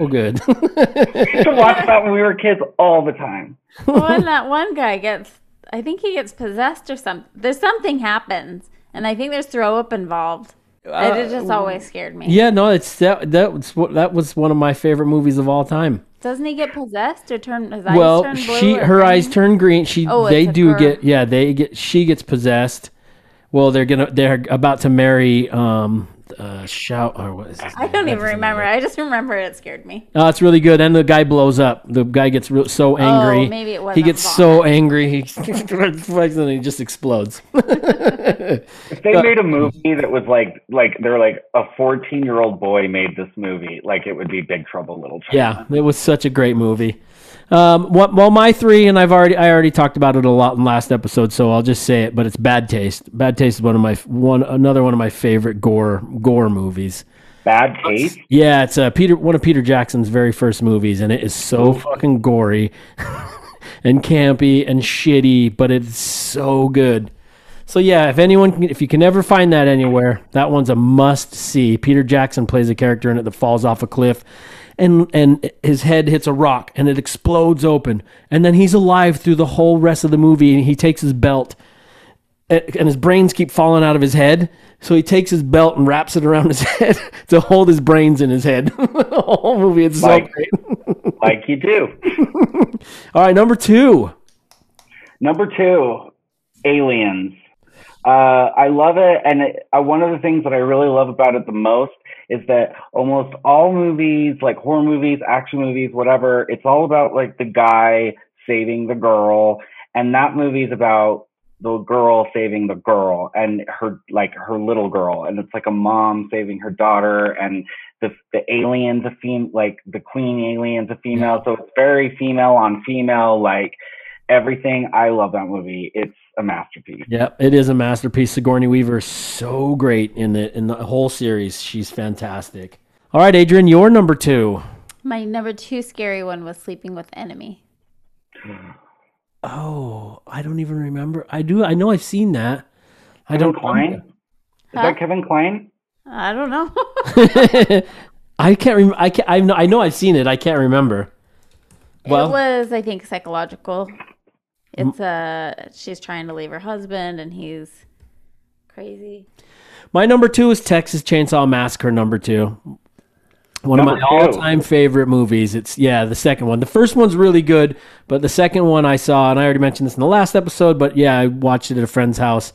Oh, good. We used to watch that when we were kids all the time. when that one guy gets, I think he gets possessed or something. There's something happens, and I think there's throw up involved. And it just always scared me. yeah, no, it's that that was that was one of my favorite movies of all time. Doesn't he get possessed or turn his eyes well, turn blue? she her green? eyes turn green. She Oh, they do girl. get yeah they get she gets possessed. Well, they're gonna they're about to marry um uh shout or what is his I don't even remember. I just remember it scared me. Oh, it's really good, and the guy blows up. The guy gets real, so angry. Oh, maybe it He wasn't gets so angry, he and he just explodes. If they made a movie that was like like they're like a 14 year old boy made this movie, like it would be Big Trouble Little China. Yeah, it was such a great movie. Um, what, well, my three, and I've already I already talked about it a lot in last episode, so I'll just say it. But it's Bad Taste. Bad Taste is one of my one another one of my favorite gore gore movies. Bad Taste. Yeah, it's uh, Peter one of Peter Jackson's very first movies, and it is so fucking gory and campy and shitty, but it's so good. So yeah, if anyone, can, if you can ever find that anywhere, that one's a must see. Peter Jackson plays a character in it that falls off a cliff, and and his head hits a rock and it explodes open, and then he's alive through the whole rest of the movie. And he takes his belt, and and his brains keep falling out of his head. So he takes his belt and wraps it around his head to hold his brains in his head. the whole movie, it's Like- so great. like you do. All right, number two. Number two, Aliens. Uh, I love it, and it, uh, one of the things that I really love about it the most is that almost all movies, like horror movies, action movies, whatever, it's all about like the guy saving the girl, and that movie's about the girl saving the girl and her like her little girl, and it's like a mom saving her daughter, and the the aliens a fem like the queen alien's a female, so it's very female on female, like everything. I love that movie. It's a masterpiece. Yep, it is a masterpiece. Sigourney Weaver is so great in the in the whole series. She's fantastic. All right, Adrian, your number two. My number two scary one was Sleeping with Enemy. Oh, I don't even remember. I do. I know I've seen that. I Kevin don't. Kline? Is that Kevin Kline? I don't know. I can't remember. I can't. I know. I know I've seen it. I can't remember. Well, it was, I think, psychological. It's uh, she's trying to leave her husband, and he's crazy. my number two is Texas Chainsaw Massacre. Number two. One Number of my two. all-time favorite movies. It's yeah, the second one. The first one's really good, but the second one I saw, and I already mentioned this in the last episode, but yeah, I watched it at a friend's house,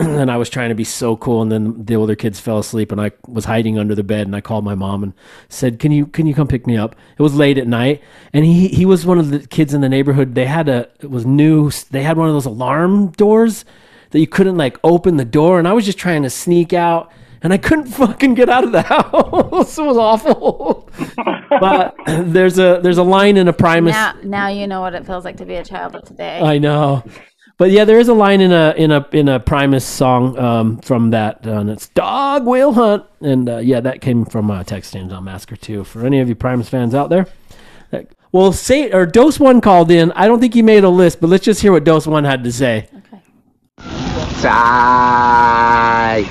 and I was trying to be so cool, and then the older kids fell asleep, and I was hiding under the bed, and I called my mom and said, "Can you can you come pick me up?" It was late at night, and he he was one of the kids in the neighborhood. They had a it was new. They had one of those alarm doors that you couldn't like open the door, and I was just trying to sneak out. And I couldn't fucking get out of the house. it was awful. but there's a there's a line in a Primus. Now, now you know what it feels like to be a child of today. I know. But yeah, there is a line in a in a in a Primus song um, from that, uh, and it's "Dog Will Hunt," and uh, yeah, that came from uh, Texas Chainsaw Massacre too. For any of you Primus fans out there, that, well, say or Doseone called in. I don't think he made a list, but let's just hear what Doseone had to say. Hi,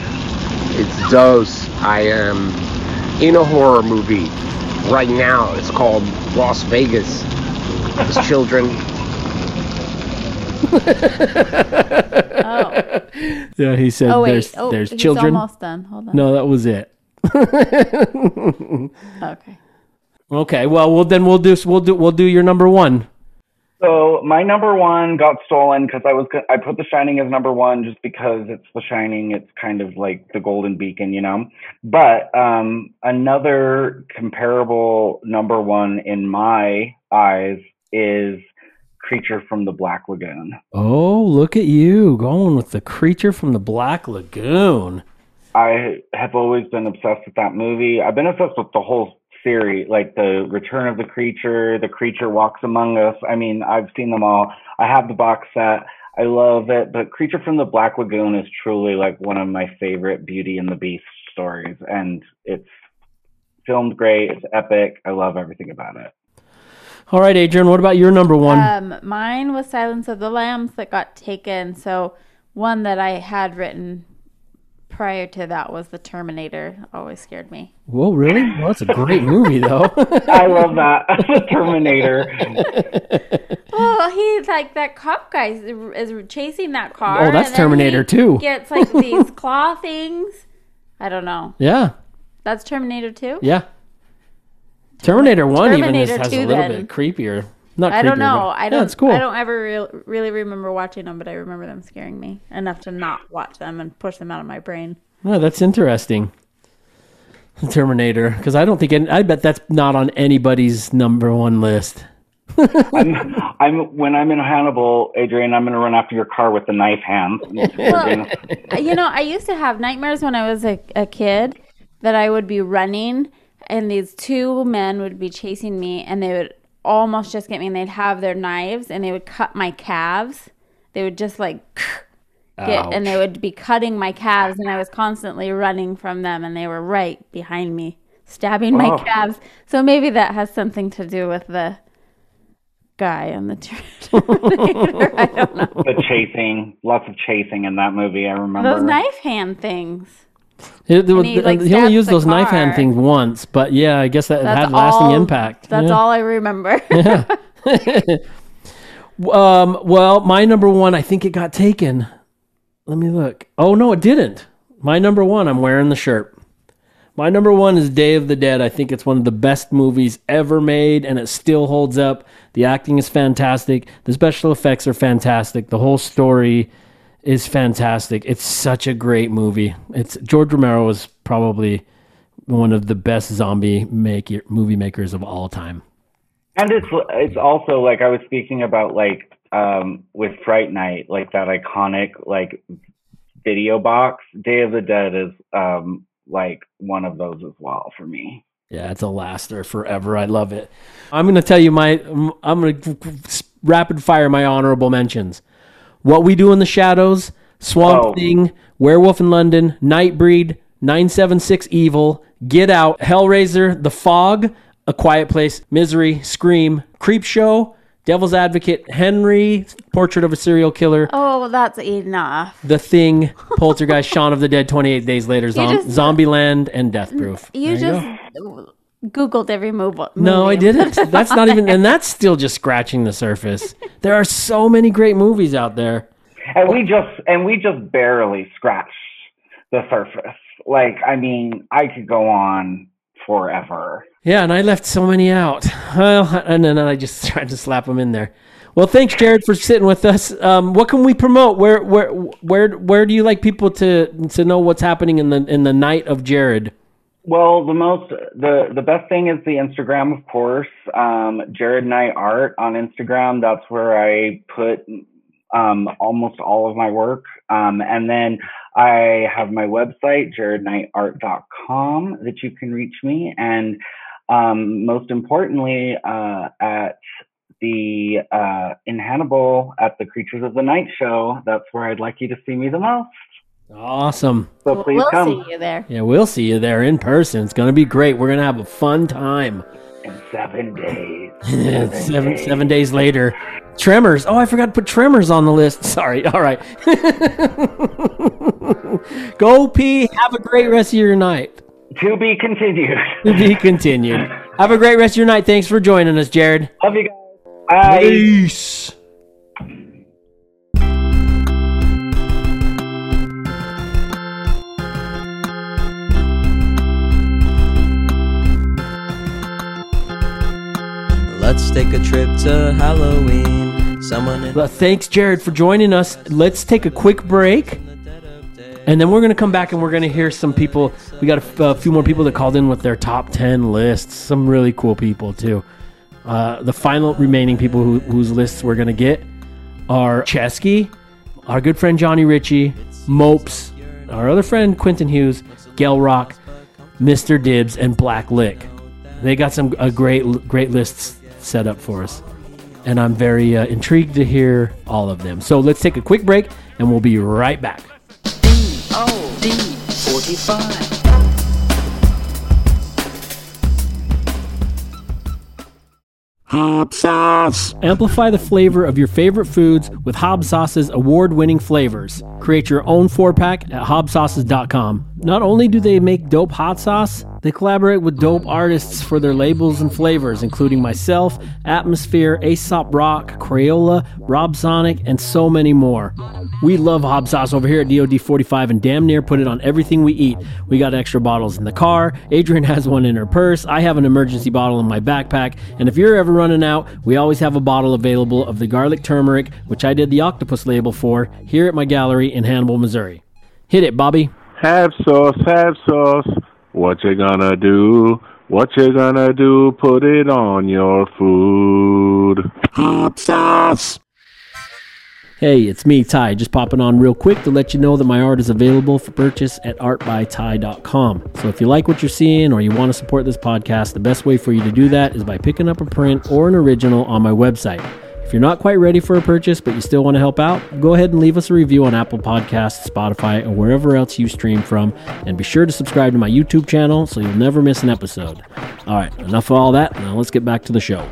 it's Dose. I am in a horror movie right now. It's called Las Vegas. It's children. Oh. Yeah, he said Oh, wait. there's Oh, there's he's children. almost done. Hold on. No, that was it. Okay. Okay, well, well then we'll do we'll do we'll do your number one. So my number one got stolen because I was I put The Shining as number one just because it's The Shining. It's kind of like the golden beacon, you know. But um, another comparable number one in my eyes is Creature from the Black Lagoon. Oh, look at you going with the creature from the Black Lagoon. I have always been obsessed with that movie. I've been obsessed with the whole series, like the Return of the Creature, The Creature Walks Among Us. I mean, I've seen them all. I have the box set. I love it. But Creature from the Black Lagoon is truly like one of my favorite Beauty and the Beast stories. And it's filmed great. It's epic. I love everything about it. All right, Adrian, what about your number one? Um, mine was Silence of the Lambs that got taken. So one that I had written prior to that was The Terminator. Always scared me. Whoa, really? Well, that's a great movie, though. I love that. The Terminator. Oh, he like that cop guy is, is chasing that car. Oh, that's and then Terminator he too. Gets like these claw things. I don't know. yeah, That's Terminator too. yeah. Terminator One even is, has 2 a little then. bit creepier. Not I don't creepier, know. but- I Yeah, don't. it's cool. I don't ever real, really remember watching them, but I remember them scaring me enough to not watch them and push them out of my brain. Yeah, that's interesting. Terminator, because I don't think any, I bet that's not on anybody's number one list. I'm, I'm when I'm in Hannibal, Adrian. I'm going to run after your car with the knife hand. Well, you know, I used to have nightmares when I was a, a kid that I would be running and these two men would be chasing me and they would almost just get me and they'd have their knives and they would cut my calves. They would just like get and they would be cutting my calves and I was constantly running from them and they were right behind me stabbing my Oh. calves. So maybe that has something to do with the guy on the Terminator. I don't know. The chasing, lots of chasing in that movie. I remember. Those knife hand things. It, And he, like, he only used those knife hand things once, but yeah, I guess that That's had lasting all- impact. That's yeah. all I remember. Um, well, my number one, I think it got taken. Let me look. Oh no, it didn't. My number one, I'm wearing the shirt. My number one is Day of the Dead. I think it's one of the best movies ever made, and it still holds up. The acting is fantastic. The special effects are fantastic. The whole story is fantastic. It's such a great movie. It's George Romero is probably one of the best zombie make movie makers of all time. And it's it's also like I was speaking about like um with Fright Night, like that iconic like video box. Day of the Dead is um like one of those as well for me. Yeah, it's a laster forever. I love it. I'm going to tell you my, I'm going to rapid fire my honorable mentions. What We Do in the Shadows, Swamp Oh. Thing, Werewolf in London, Nightbreed, 976 Evil, Get Out, Hellraiser, The Fog, A Quiet Place, Misery, Scream, Creepshow, Devil's Advocate, Henry, Portrait of a Serial Killer, oh, that's enough. The Thing, Poltergeist, Shaun of the Dead, 28 Days Later, Zom- just- Zombieland, and Death Proof. You There just Googled every movie. No, I didn't. That's not even, and that's still just scratching the surface. There are so many great movies out there. And we just and we just barely scratched the surface. Like I mean, I could go on forever. Yeah, and I left so many out. Well, and then I just tried to slap them in there. Well, thanks, Jared, for sitting with us. Um, what can we promote? Where, where, where, where do you like people to to know what's happening in the in the night of Jared? Well, the most the the best thing is the Instagram, of course. Um, Jared Knight Art on Instagram. That's where I put um, almost all of my work. Um, and then I have my website, jaredknightart.com, that you can reach me. And um, most importantly, uh, at the uh, in Hannibal at the Creatures of the Night show. That's where I'd like you to see me the most. Awesome. So please we'll come see you there. Yeah, we'll see you there in person. It's gonna be great. We're gonna have a fun time. in seven days. seven seven days later. Tremors. Oh, I forgot to put Tremors on the list. Sorry. All right. Go pee. Have a great rest of your night. To be continued. To be continued. Have a great rest of your night. Thanks for joining us, Jared. Love you guys. Bye. Peace. Let's take a trip to Halloween. Someone in Well, thanks, Jared, for joining us. Let's take a quick break. And then we're going to come back and we're going to hear some people. We got a, few more people that called in with their top 10 lists. Some really cool people, too. Uh, the final remaining people who, whose lists we're going to get are Ceschi, our good friend Johnny Ritchie, Mopes, our other friend Quentin Hughes, Gel Rock, Mr. Dibbs, and Black Lick. They got some uh, great great lists set up for us. And I'm very uh, intrigued to hear all of them. So let's take a quick break and we'll be right back. O D 45. Hob sauce. Amplify the flavor of your favorite foods with Hob Sauce's award winning flavors. Create your own four pack at hobsauces.com. Not only do they make dope hot sauce, they collaborate with dope artists for their labels and flavors, including myself, Atmosphere, Aesop Rock, Crayola, Rob Sonic, and so many more. We love Hob Sauce over here at DoD 45 and damn near put it on everything we eat. We got extra bottles in the car. Adrian has one in her purse. I have an emergency bottle in my backpack. And if you're ever running out, we always have a bottle available of the garlic turmeric, which I did the octopus label for, here at my gallery in Hannibal, Missouri. Hit it, Bobby. Have sauce, have sauce. What you gonna do? What you gonna do? Put it on your food. Hot sauce. Hey, it's me, Ty, just popping on real quick to let you know that my art is available for purchase at artbyty.com. So if you like what you're seeing or you want to support this podcast, the best way for you to do that is by picking up a print or an original on my website. If you're not quite ready for a purchase, but you still want to help out, go ahead and leave us a review on Apple Podcasts, Spotify, or wherever else you stream from. And be sure to subscribe to my YouTube channel so you'll never miss an episode. All right, enough of all that. Now let's get back to the show.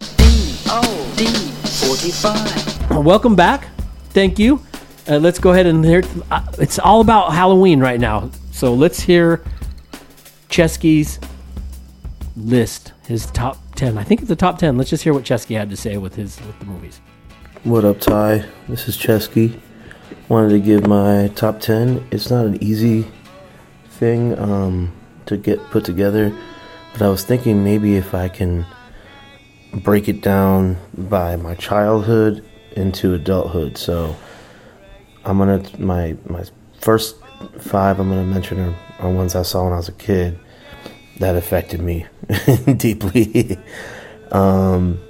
45. Welcome back. Thank you. Uh, let's go ahead and hear. Uh, it's all about Halloween right now. So let's hear Ceschi's list his top 10. I think it's the top 10. Let's just hear what Ceschi had to say with his with the movies. What up, Ty? This is Ceschi. Wanted to give my top 10. It's not an easy thing um, to get put together, but I was thinking maybe if I can break it down by my childhood into adulthood. So I'm gonna my my first five I'm gonna mention are, are ones I saw when I was a kid that affected me deeply. um,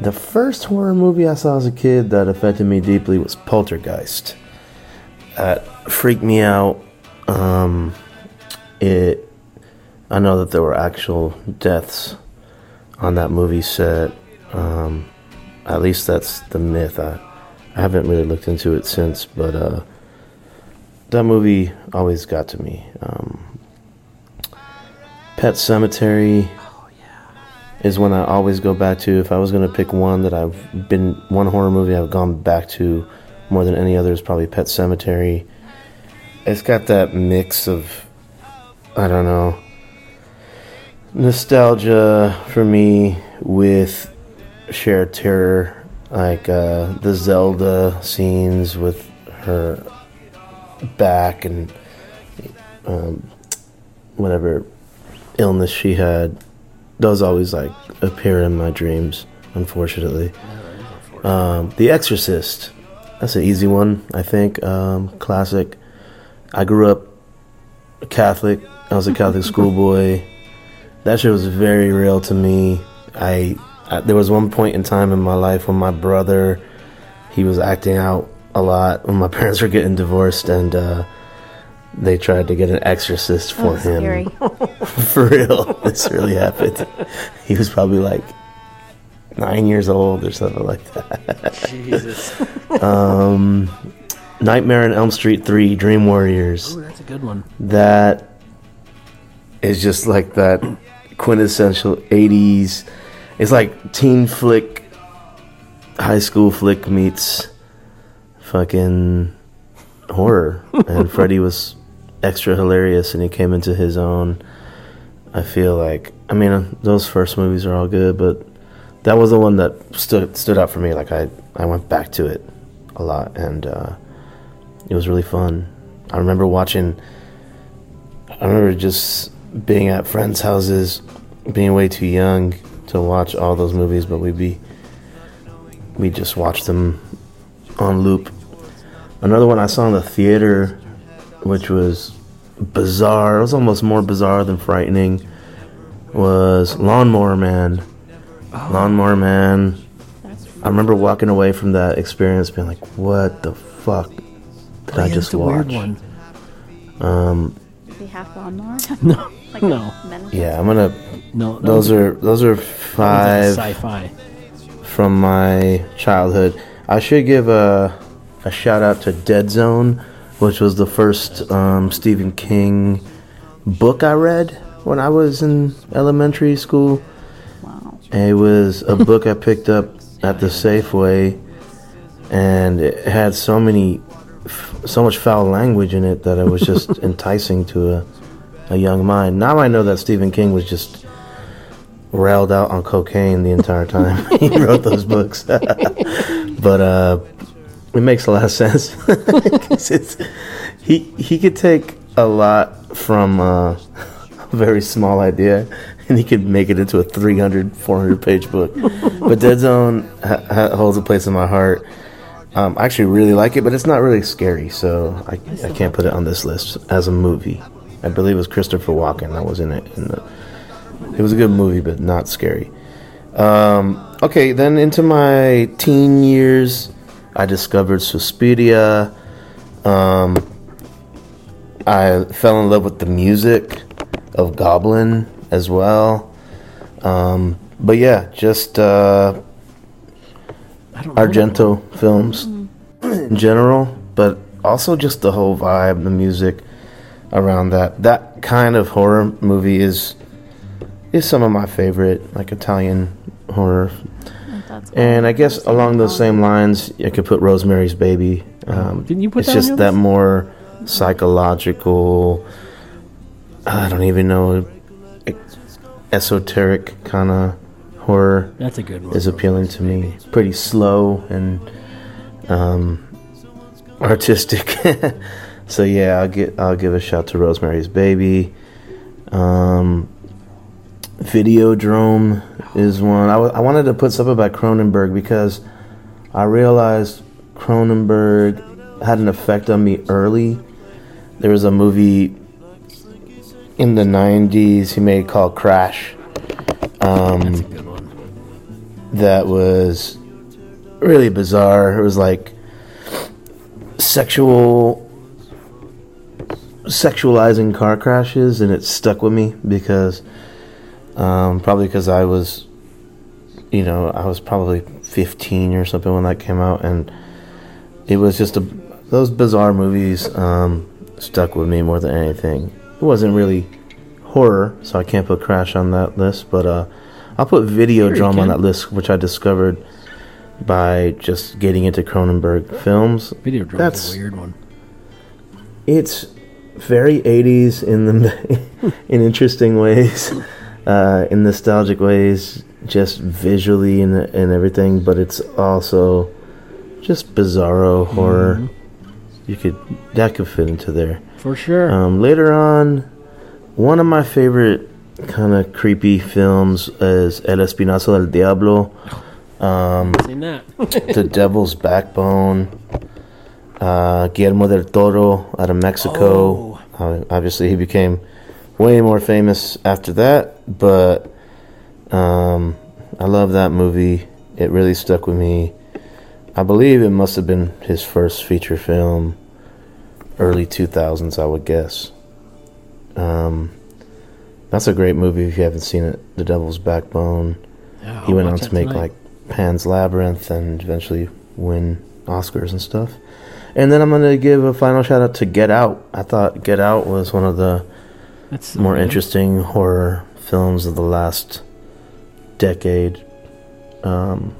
the first horror movie I saw as a kid that affected me deeply was Poltergeist. That freaked me out. Um, it. I know that there were actual deaths on that movie set. Um, at least that's the myth. I, I haven't really looked into it since, but uh, that movie always got to me. Um, Pet Sematary is one I always go back to. If I was going to pick one that I've been one horror movie I've gone back to more than any other is probably Pet Sematary. It's got that mix of I don't know nostalgia for me with shared terror, like uh, the Zelda scenes with her back and um, whatever illness she had. does always like appear in my dreams, unfortunately. Um, the Exorcist. That's an easy one, I think. Um, classic. I grew up Catholic. I was a Catholic schoolboy. That shit was very real to me. I, I there was one point in time in my life when my brother he was acting out a lot when my parents were getting divorced and uh, they tried to get an exorcist for Oh, him. scary. for real, this really happened. He was probably like nine years old or something like that. Jesus. um, Nightmare on Elm Street Three: Dream Warriors. Ooh, that's a good one. That is just like that quintessential 80s. It's like teen flick, high school flick meets fucking horror. and Freddy was extra hilarious and he came into his own. I feel like, I mean, those first movies are all good, but that was the one that stood stood out for me. Like I, I went back to it a lot, and uh, it was really fun. I remember watching. I remember just being at friends' houses, being way too young to watch all those movies, but we'd be we just watched them on loop. Another one I saw in the theater, which was bizarre. It was almost more bizarre than frightening. Was Lawnmower Man. Lawnmower Man. I remember walking away from that experience being like, "What the fuck did I Yeah, just watch?" weird one. Um, Is he half lawnmower? No, Like no. yeah, I'm gonna. No, those no. are those are five sci-fi. from my childhood. I should give a a shout out to Dead Zone, which was the first um, Stephen King book I read when I was in elementary school. Wow. It was a book I picked up at the Safeway, and it had so many, so much foul language in it that it was just enticing to a, a young mind. Now I know that Stephen King was just railed out on cocaine the entire time he wrote those books, but uh, it makes a lot of sense. he he could take a lot from uh, a very small idea and he could make it into a 300 400 page book. But dead zone ha- ha- holds a place in my heart. Um, i actually really like it but it's not really scary so I, I can't put it on this list as a movie. I believe it was christopher walken that was in it and the, it was a good movie but not scary. Um, okay then into my teen years i discovered suspiria um, I fell in love with the music of Goblin as well. Um, but yeah, just uh, Argento films in general, but also just the whole vibe, the music around that. That kind of horror movie is is some of my favorite, like Italian horror. That's And I guess along those same lines, I could put Rosemary's Baby. Um, Didn't you put it's that just your that more psychological. I don't even know, esoteric kind of horror. That's a good one. Is appealing to me. Pretty slow and um, artistic. so yeah, I'll get I'll give a shout to Rosemary's Baby. Um, Videodrome is one. I, w- I wanted to put something about Cronenberg because I realized Cronenberg had an effect on me early. There was a movie in the 90s he made called Crash. Um, That was really bizarre. It was like sexual sexualizing car crashes and it stuck with me because um, probably because I was you know I was probably 15 or something when that came out and it was just a those bizarre movies um, stuck with me more than anything. It wasn't really horror so I can't put Crash on that list but uh, I'll put video Sure drum on that list which I discovered by just getting into Cronenberg films. Videodrome that's a weird one. it's very 80s in the in interesting ways uh, in nostalgic ways just visually and, and everything but it's also just bizarro horror you could that could fit into there For sure. um, later on one of my favorite kind of creepy films is El Espinazo del Diablo um, Seen that. The Devil's Backbone uh, Guillermo del Toro out of Mexico. Uh, obviously, he became way more famous after that, but um, I love that movie. It really stuck with me. I believe it must have been his first feature film, early 2000s, I would guess. Um, that's a great movie if you haven't seen it. The Devil's Backbone. Yeah, he went on to make tonight. like Pan's Labyrinth and eventually win Oscars and stuff. And then I'm going to give a final shout out to Get Out. I thought Get Out was one of the That's more interesting horror films of the last decade. Um,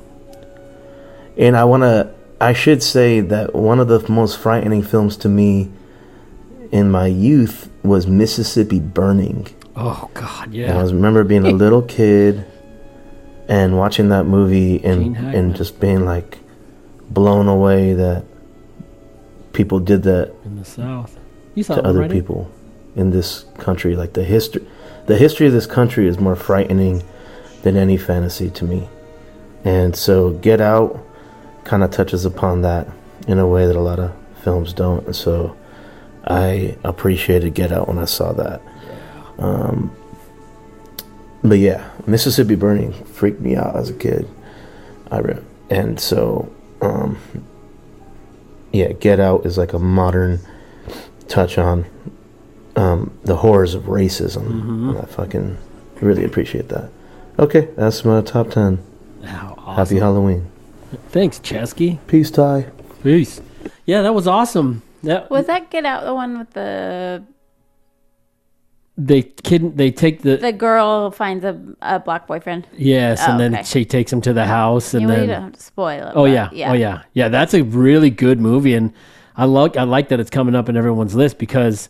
and I want to, I should say that one of the most frightening films to me in my youth was Mississippi Burning. Oh God, And yeah. I was remember being a little kid and watching that movie and and just being like blown away that people did that in the South. You saw to other right? people in this country. Like the history, the history of this country is more frightening than any fantasy to me. And so, Get Out kind of touches upon that in a way that a lot of films don't. And so, I appreciated Get Out when I saw that. Um, but yeah, Mississippi Burning freaked me out as a kid. I re- and so, um, yeah, Get Out is like a modern touch on um, the horrors of racism. Mhm. I fucking really appreciate that. Okay, that's my top ten. Happy Halloween. Thanks, Ceschi. Peace, Ty. Peace. Yeah, that was awesome. That Was that Get Out the one with the they kid they take the the girl finds a, a black boyfriend? yes, Oh, and then okay. she takes him to the house, and You then don't have to spoil it. Oh but yeah. Oh yeah. Yeah, that's a really good movie and I like I like that it's coming up in everyone's list because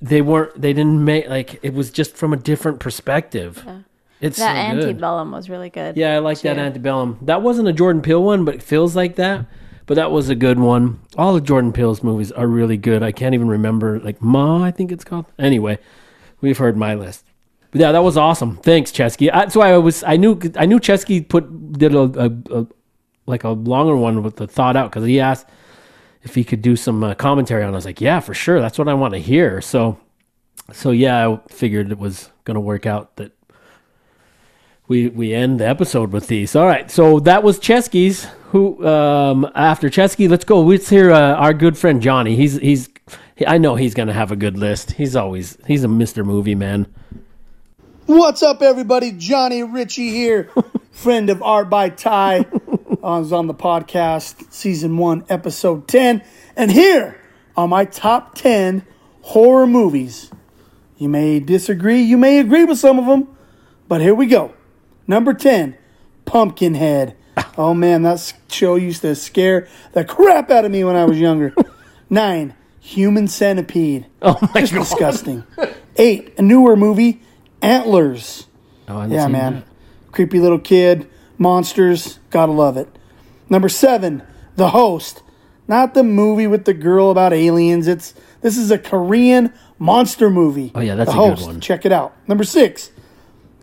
they weren't they didn't make like it was just from a different perspective. Yeah. It's that so good. antebellum was really good. Yeah, I like that antebellum. That wasn't a Jordan Peele one, but it feels like that. But that was a good one. All of Jordan Peele's movies are really good. I can't even remember like Ma, I think it's called. Anyway, we've heard my list. But yeah, that was awesome. Thanks, Ceschi. That's why I was I knew I knew Ceschi put did a, a, a like a longer one with the thought out because he asked if he could do some uh, commentary on. it. I was like, yeah, for sure. That's what I want to hear. So, so yeah, I figured it was going to work out that we we end the episode with these. All right, so that was Ceschi's. Who um, after Ceschi, let's go. Let's hear uh, our good friend Johnny. He's he's he, I know he's gonna have a good list. He's always he's a Mister Movie man. What's up, everybody? Johnny Ritchie here, friend of Art by Ty. Uh, I was on the podcast, season one, episode 10. And here are my top 10 horror movies. You may disagree, you may agree with some of them, but here we go. Number 10, Pumpkinhead. Oh man, that show used to scare the crap out of me when I was younger. Nine, Human Centipede. Oh my Just God. disgusting. Eight, a newer movie, Antlers. Oh, I yeah, man. that. Creepy little kid, monsters, gotta love it. Number seven, The Host. Not the movie with the girl about aliens. It's this is a Korean monster movie. Oh, yeah, that's the a good Host. one. Check it out. Number six,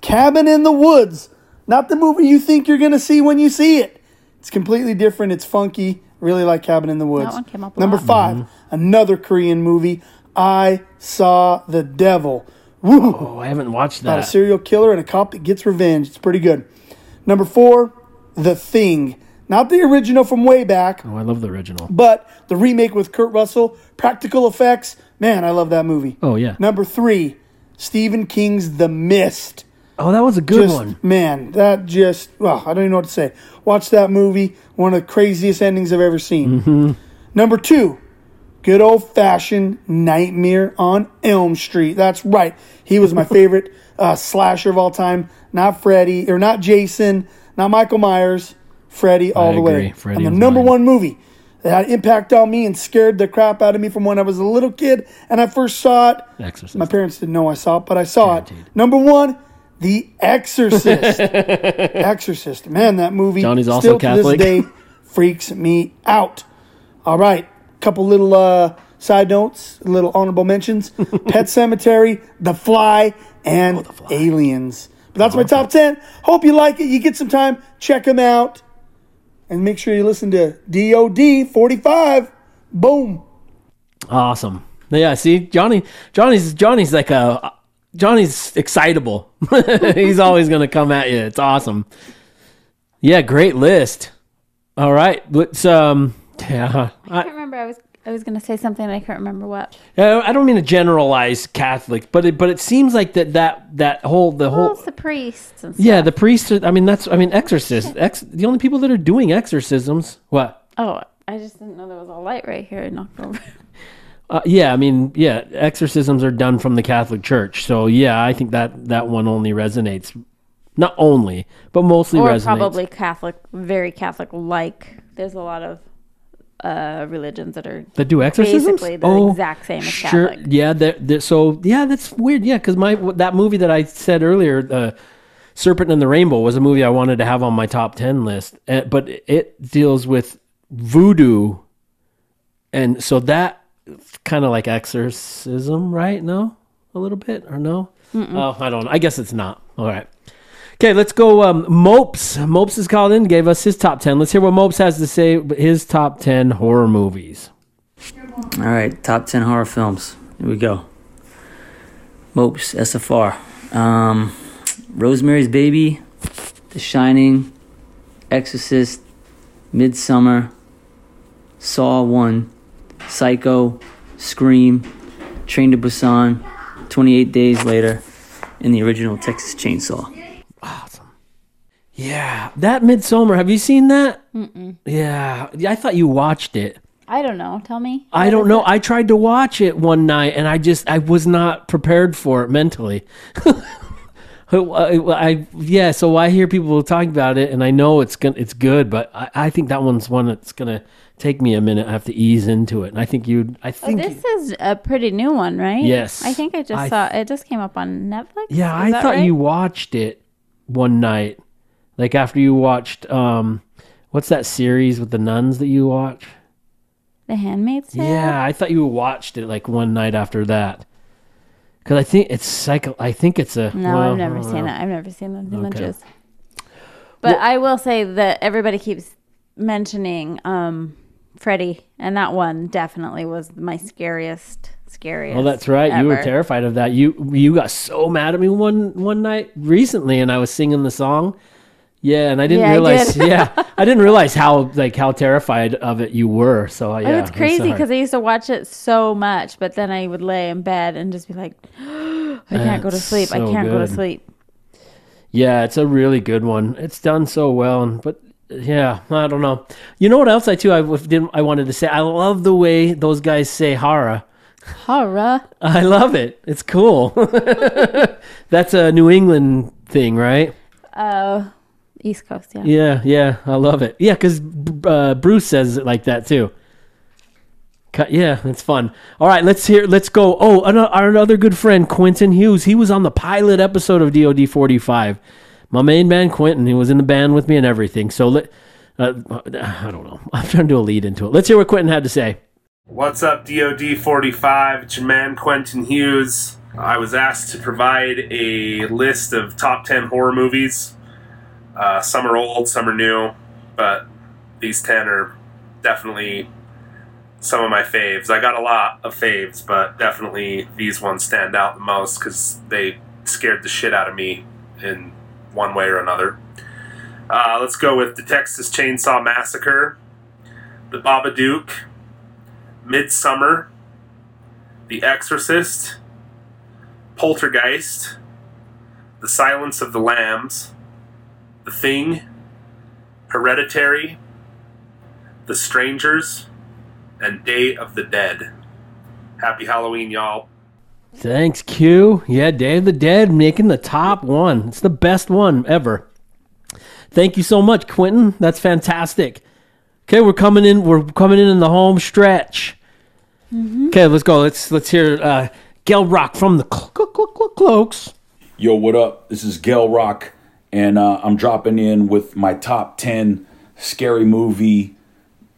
Cabin in the Woods. Not the movie you think you're gonna see when you see it. It's completely different. It's funky. Really like Cabin in the Woods. one came up a Number lot. 5 Mm-hmm. another Korean movie. I saw the devil. Woo! Oh, I haven't watched that. About a serial killer and a cop that gets revenge. It's pretty good. Number four, The Thing. Not the original from way back, Oh, I love the original. but the remake with Kurt Russell, practical effects. Man, I love that movie. Oh yeah. Number three, Stephen King's The Mist. Oh, that was a good Just- one. Man, that just, well, I don't even know what to say. Watch that movie. One of the craziest endings I've ever seen. Mm-hmm. Number two, good old fashioned Nightmare on Elm Street. That's right. He was my favorite uh, slasher of all time. Not Freddy, or not Jason, not Michael Myers. Freddy all the agree. way. Freddy and the number mine. one movie that had impact on me and scared the crap out of me from when I was a little kid and I first saw it. Exorcist. My parents didn't know I saw it, but I saw it. Number one, The Exorcist. Exorcist. Man, that movie Johnny's also still Catholic. to this day freaks me out. All right, couple little uh, side notes, little honorable mentions: Pet Sematary, The Fly, and Aliens. But that's my top ten. Hope you like it. You get some time, check them out, and make sure you listen to DOD forty five. Boom. Awesome. Yeah, see, Johnny, Johnny's Johnny's like a Johnny's excitable. He's always gonna come at you. It's awesome. Yeah, great list. All right, let's um, yeah, I I, can't remember. I was I was gonna say something. and I can't remember what. Uh, I don't mean to generalize Catholics, but it but it seems like that that that whole the whole it's the priests and stuff. yeah the priests. Are, I mean that's I mean exorcists. Ex, the only people that are doing exorcisms. What? Oh, I just didn't know there was a light right here. I knocked over. Uh, yeah, I mean, yeah, exorcisms are done from the Catholic Church. So yeah, I think that that one only resonates. Not only, but mostly or resonates. probably Catholic, very Catholic like. There's a lot of uh, religions that are that do exorcisms. Basically, the Oh, exact same as sure. Catholic. Yeah, they're, they're- so yeah, that's weird. Yeah, because my that movie that I said earlier, uh, Serpent and the Rainbow, was a movie I wanted to have on my top ten list, uh, but it deals with voodoo, and so that kind of like exorcism, right? No, a little bit or no? Mm-mm. Oh, I don't. know. I guess it's not. All right. Okay, let's go. Um, Mopes. Mopes is called in, gave us his top 10. Let's hear what Mopes has to say, his top 10 horror movies. All right, top 10 horror films. Here we go. Mopes, SFR. Um, Rosemary's Baby, The Shining, Exorcist, Midsommar, Saw 1, Psycho, Scream, Train to Busan, 28 Days Later, and the original Texas Chainsaw. Yeah, that Midsommar. Have you seen that? Mm-mm. Yeah, I thought you watched it. I don't know. Tell me. I don't know. it? I tried to watch it one night and I just I was not prepared for it mentally. Uh, I, I- yeah, so I hear people talking about it and I know it's gonna it's good, but I, I think that one's one that's gonna take me a minute. I have to ease into it, and I think you. I Oh, think this is a pretty new one, right? Yes. I think I just I- saw it. Just came up on Netflix. Yeah, Is I thought right? you watched it one night, like after you watched um, what's that series with the nuns that you watch? The Handmaid's Tale. Yeah, I thought you watched it like one night after that. Because I think it's psycho. I think it's a. No, well, I've never seen know. it. I've never seen the Okay. images. But I will say that everybody keeps mentioning um, Freddy, and that one definitely was my scariest, scariest. Well, that's right. You were terrified of that. You you got so mad at me one one night recently, and I was singing the song. Yeah, and I didn't Yeah, I realize. did. yeah, I didn't realize how like how terrified of it you were. So Oh, yeah, it's crazy because I used to watch it so much, but then I would lay in bed and just be like, I can't go to sleep. I can't go to sleep. Yeah, it's a really good one. It's done so well, and but yeah, I don't know. You know what else I too I didn't I wanted to say. I love the way those guys say "hara." Horror. I love it. It's cool. That's a New England thing, right? Uh, East Coast, yeah. Yeah, yeah, I love it. Yeah, because uh, Bruce says it like that too. Cut- Yeah, it's fun. All right, let's hear. Let's go. Oh, our another good friend Quentin Hughes. He was on the pilot episode of DoD forty five. My main man Quentin. He was in the band with me and everything. So let. Uh, I don't know. I'm trying to do a lead into it. Let's hear what Quentin had to say. What's up, DoD 45? It's your man Quentin Hughes. I was asked to provide a list of top 10 horror movies. Uh, some are old, some are new, but these 10 are definitely some of my faves. I got a lot of faves, but definitely these ones stand out the most because they scared the shit out of me in one way or another. Uh, let's go with the Texas Chainsaw Massacre, The Babadook, Midsommar, The Exorcist, Poltergeist, The Silence of the Lambs, The Thing, Hereditary, The Strangers, and Day of the Dead. Happy Halloween, y'all. Thanks, Q. Yeah, Day of the Dead making the top one. It's the best one ever. Thank you so much, Quentin. That's fantastic. Okay, we're coming in. We're coming in in the home stretch. Okay, let's go. Let's let's hear uh, Gel Rock from the cl- cl- cl- cl- Cloaks. Yo, what up? This is Gail Rock, and uh, I'm dropping in with my top 10 scary movie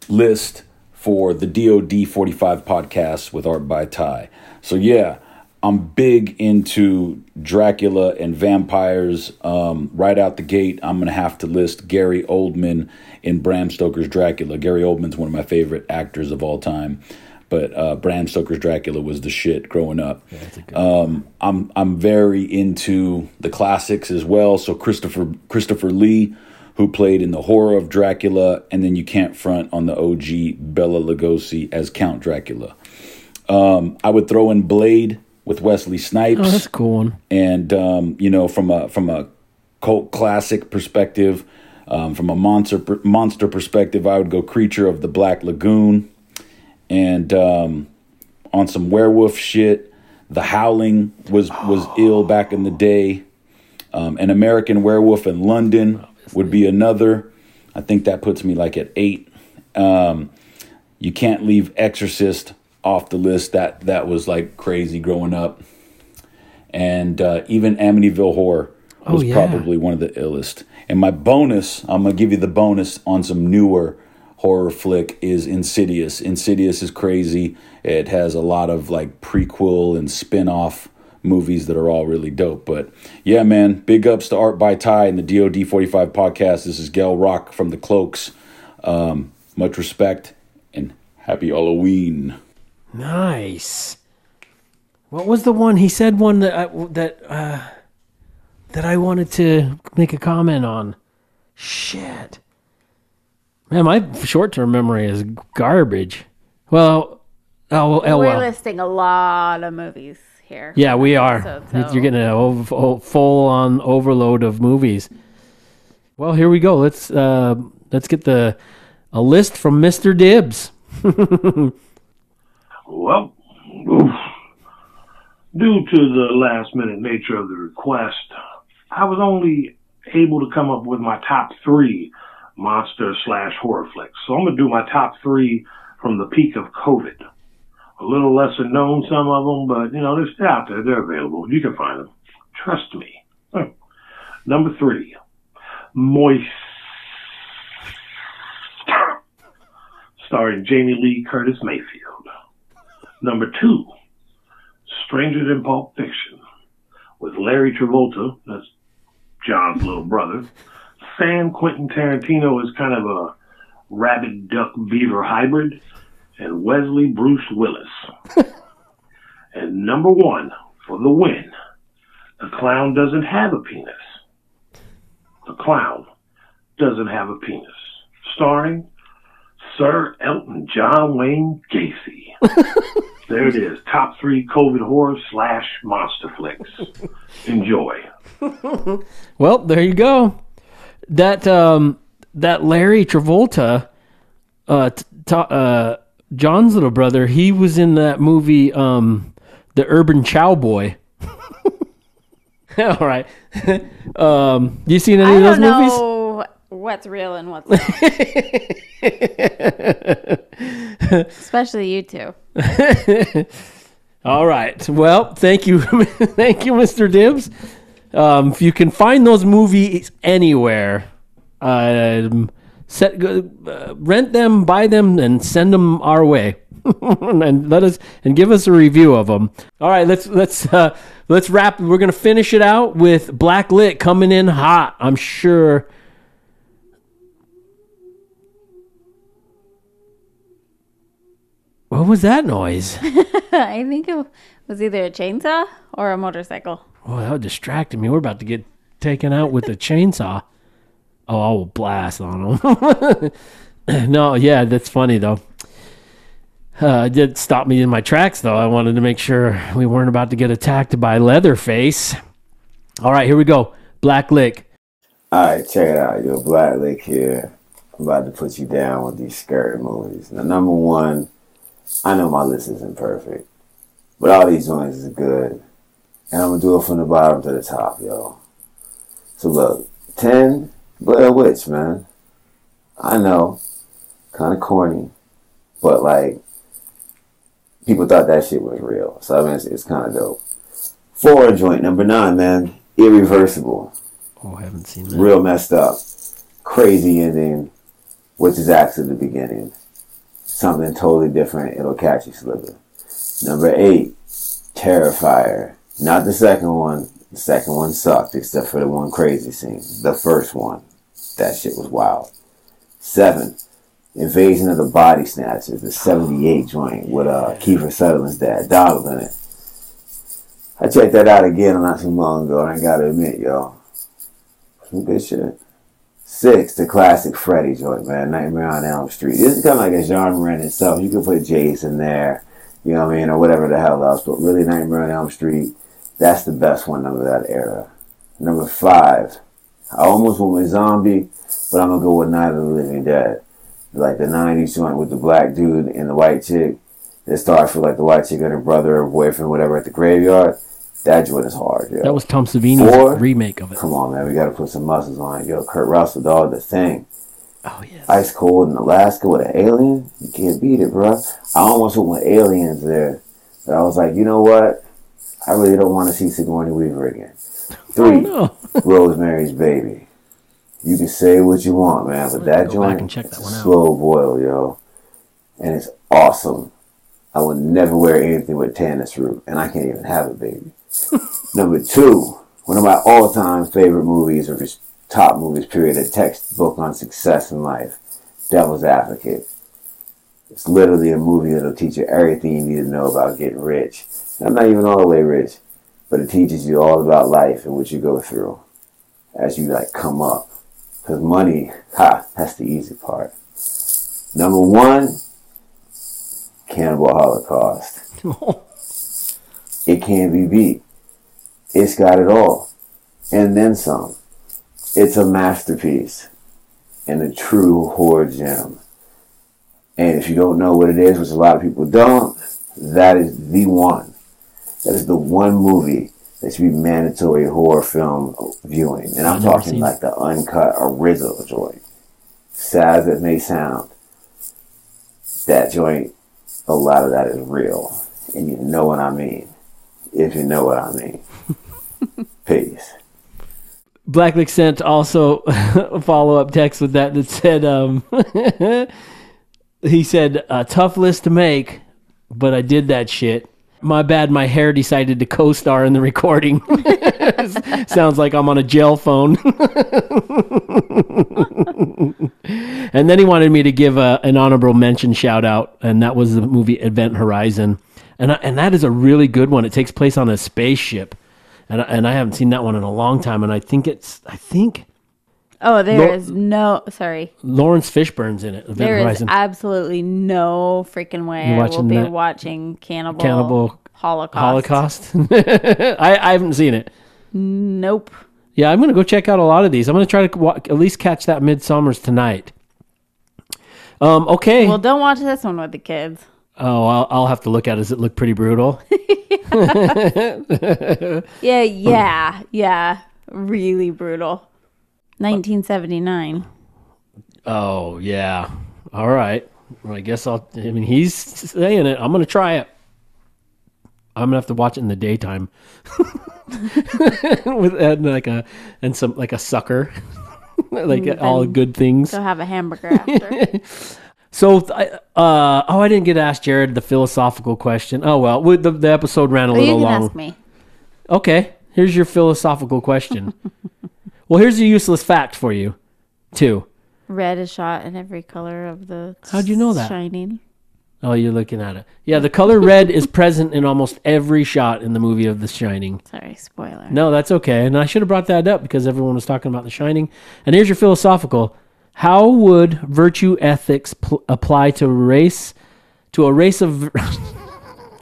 list for the DoD 45 podcast with Art by Ty. So, yeah, I'm big into Dracula and vampires. Um, right out the gate, I'm going to have to list Gary Oldman in Bram Stoker's Dracula. Gary Oldman's one of my favorite actors of all time. But uh, Bram Stoker's Dracula was the shit growing up. Um, I'm I'm very into the classics as well. So Christopher Christopher Lee, who played in the horror of Dracula, and then you can't front on the OG Bela Lugosi as Count Dracula. Um, I would throw in Blade with Wesley Snipes. Oh, that's a cool one. And um, you know, from a from a cult classic perspective, um, from a monster monster perspective, I would go Creature of the Black Lagoon, and um, on some werewolf shit, The Howling was was ill back in the day. Um, An American Werewolf in London would be another. I think that puts me like at eight. Um, you can't leave Exorcist off the list. That that was like crazy growing up, and uh, even Amityville Horror Oh, was yeah. probably one of the illest. And my bonus, I'm gonna give you the bonus on some newer horror flick is Insidious. Insidious is crazy. It has a lot of like prequel and spin-off movies that are all really dope. But yeah, man, big ups to Art by Ty and the DoD 45 podcast. This is Gail Rock from the Cloaks. Um, much respect and happy Halloween. Nice. What was the one he said? One that I, that uh, that I wanted to make a comment on. Shit. Man, my short-term memory is garbage. Well, oh, oh We're well. listing a lot of movies here. Yeah, we are. So- so- You're getting a full-on overload of movies. Well, here we go. Let's uh, let's get the a list from Mister Dibbs. Well, oof. due to the last minute nature of the request, I was only able to come up with my top three monster slash horror flicks. So I'm going to do my top three from the peak of COVID. A little lesser known, some of them, but you know, they're still out there. They're available. You can find them. Trust me. Huh. Number three, Moist. Starring Jamie Lee Curtis Mayfield. Number two, Stranger Than Pulp Fiction, with Larry Travolta, that's John's little brother. San Quentin Tarantino is kind of a rabbit duck beaver hybrid, and Wesley Bruce Willis. and number one, for the win, The Clown Doesn't Have a Penis. The Clown Doesn't Have a Penis. Starring Sir Elton John Wayne Gacy. there it is. Top three COVID horror slash monster flicks. Enjoy. Well, there you go. That um that Larry Travolta, uh, t- t- uh, John's little brother, he was in that movie, um, The Urban Cowboy. All right. um, you seen any I of those don't movies? know what's real and what's not. Especially you two. All right. Well, thank you, thank you, Mr. Dibbs. Um, if you can find those movies anywhere, um, set, uh, rent them, buy them, and send them our way, and let us and give us a review of them. All right, let's let's uh, let's wrap. We're gonna finish it out with Black Lit coming in hot. I'm sure. What was that noise? I think it was either a chainsaw or a motorcycle. Oh, that distracted me. We're about to get taken out with a chainsaw. Oh, I will blast on them. no, yeah, that's funny though. Uh, it did stop me in my tracks though. I wanted to make sure we weren't about to get attacked by Leatherface. All right, here we go. Black Lick. Alright, check it out. Yo, Black Lick here. I'm about to put you down with these scary movies. Now, number one, I know my list isn't perfect, but all these joints is good. And I'm gonna do it from the bottom to the top, yo. So look, 10, Blair Witch, man. I know, kind of corny, but like, people thought that shit was real. So I mean, it's, it's kind of dope. Four joint number nine, man. Irreversible. Oh, I haven't seen that. Real messed up. Crazy ending, which is actually the beginning. Something totally different. It'll catch you slipping. Number eight, Terrifier. Not the second one. The second one sucked, except for the one crazy scene. The first one. That shit was wild. Seven, Invasion of the Body Snatchers, the 78 joint with uh, Kiefer Sutherland's dad, Donald in it. I checked that out again not too long ago, and I gotta admit, y'all, some good shit. Six, the classic Freddy joint, man, Nightmare on Elm Street. This is kind of like a genre in itself. You could put Jason there, you know what I mean, or whatever the hell else, but really Nightmare on Elm Street, that's the best one of that era. Number five, I almost went with Zombie, but I'm gonna go with Night of the Living Dead. Like the 90s joint with the black dude and the white chick. It starts with like the white chick and her brother or boyfriend, whatever, at the graveyard. That joint is hard, yo. That was Tom Savini's Four? remake of it. Come on, man. We got to put some muscles on it. Yo, Kurt Russell, dog, the thing. Oh, yeah. Ice cold in Alaska with an alien. You can't beat it, bro. I almost went with aliens there. But I was like, you know what? I really don't want to see Sigourney Weaver again. Three, Rosemary's Baby. You can say what you want, man, but that joint check that one out. slow boil, yo. And it's awesome. I would never wear anything with tannis root, and I can't even have a baby. Number two, one of my all-time favorite movies, or just top movies, period, a textbook on success in life, Devil's Advocate. It's literally a movie that'll teach you everything you need to know about getting rich. I'm not even all the way rich, but it teaches you all about life and what you go through as you like come up. Because money, ha, that's the easy part. Number one, Cannibal Holocaust. it can't be beat. It's got it all. And then some. It's a masterpiece and a true horror gem. And if you don't know what it is, which a lot of people don't, that is the one. That is the one movie that should be mandatory horror film viewing. And I'm talking like the uncut original joint. Sad as it may sound, that joint, a lot of that is real. And you know what I mean. If you know what I mean. Peace. Blacklick sent also a follow up text with that that said, um, he said, a tough list to make, but I did that shit. My bad, my hair decided to co star in the recording. Sounds like I'm on a jail phone. and then he wanted me to give a, an honorable mention shout out, and that was the movie Event Horizon. And, I, and that is a really good one. It takes place on a spaceship. And, I- and I haven't seen that one in a long time. And I think it's, I think Oh, there is no. Sorry. Laurence Fishburne's in it. Event There is Horizon. absolutely no freaking way I will be that? watching Cannibal, Cannibal Holocaust. Holocaust. I, I haven't seen it. Nope. Yeah, I'm gonna go check out a lot of these. I'm gonna try to wa- at least catch that Midsommar's tonight. Um. Okay. Well, don't watch this one with the kids. oh, I'll, I'll have to look at. it. Does it look pretty brutal? Yeah, yeah, yeah. Really brutal. 1979. Oh yeah. All right. Well, I guess I'll. I mean, he's saying it. I'm gonna try it. I'm gonna have to watch it in the daytime with and like a and some like a sucker, like Mm, all good things. Go have a hamburger after. So, I- uh, oh, I didn't get asked Jared the philosophical question. Oh well, the the episode ran a Oh, you little can long. ask me. Okay, here's your philosophical question. well, here's a useless fact for you, too. Red is shot in every color of the. How'd you know that? Shining. Oh, you're looking at it. Yeah, the color red is present in almost every shot in the movie of The Shining. Sorry, spoiler. No, that's okay. And I should have brought that up because everyone was talking about The Shining. And here's your philosophical: How would virtue ethics pl- apply to race, to a race of?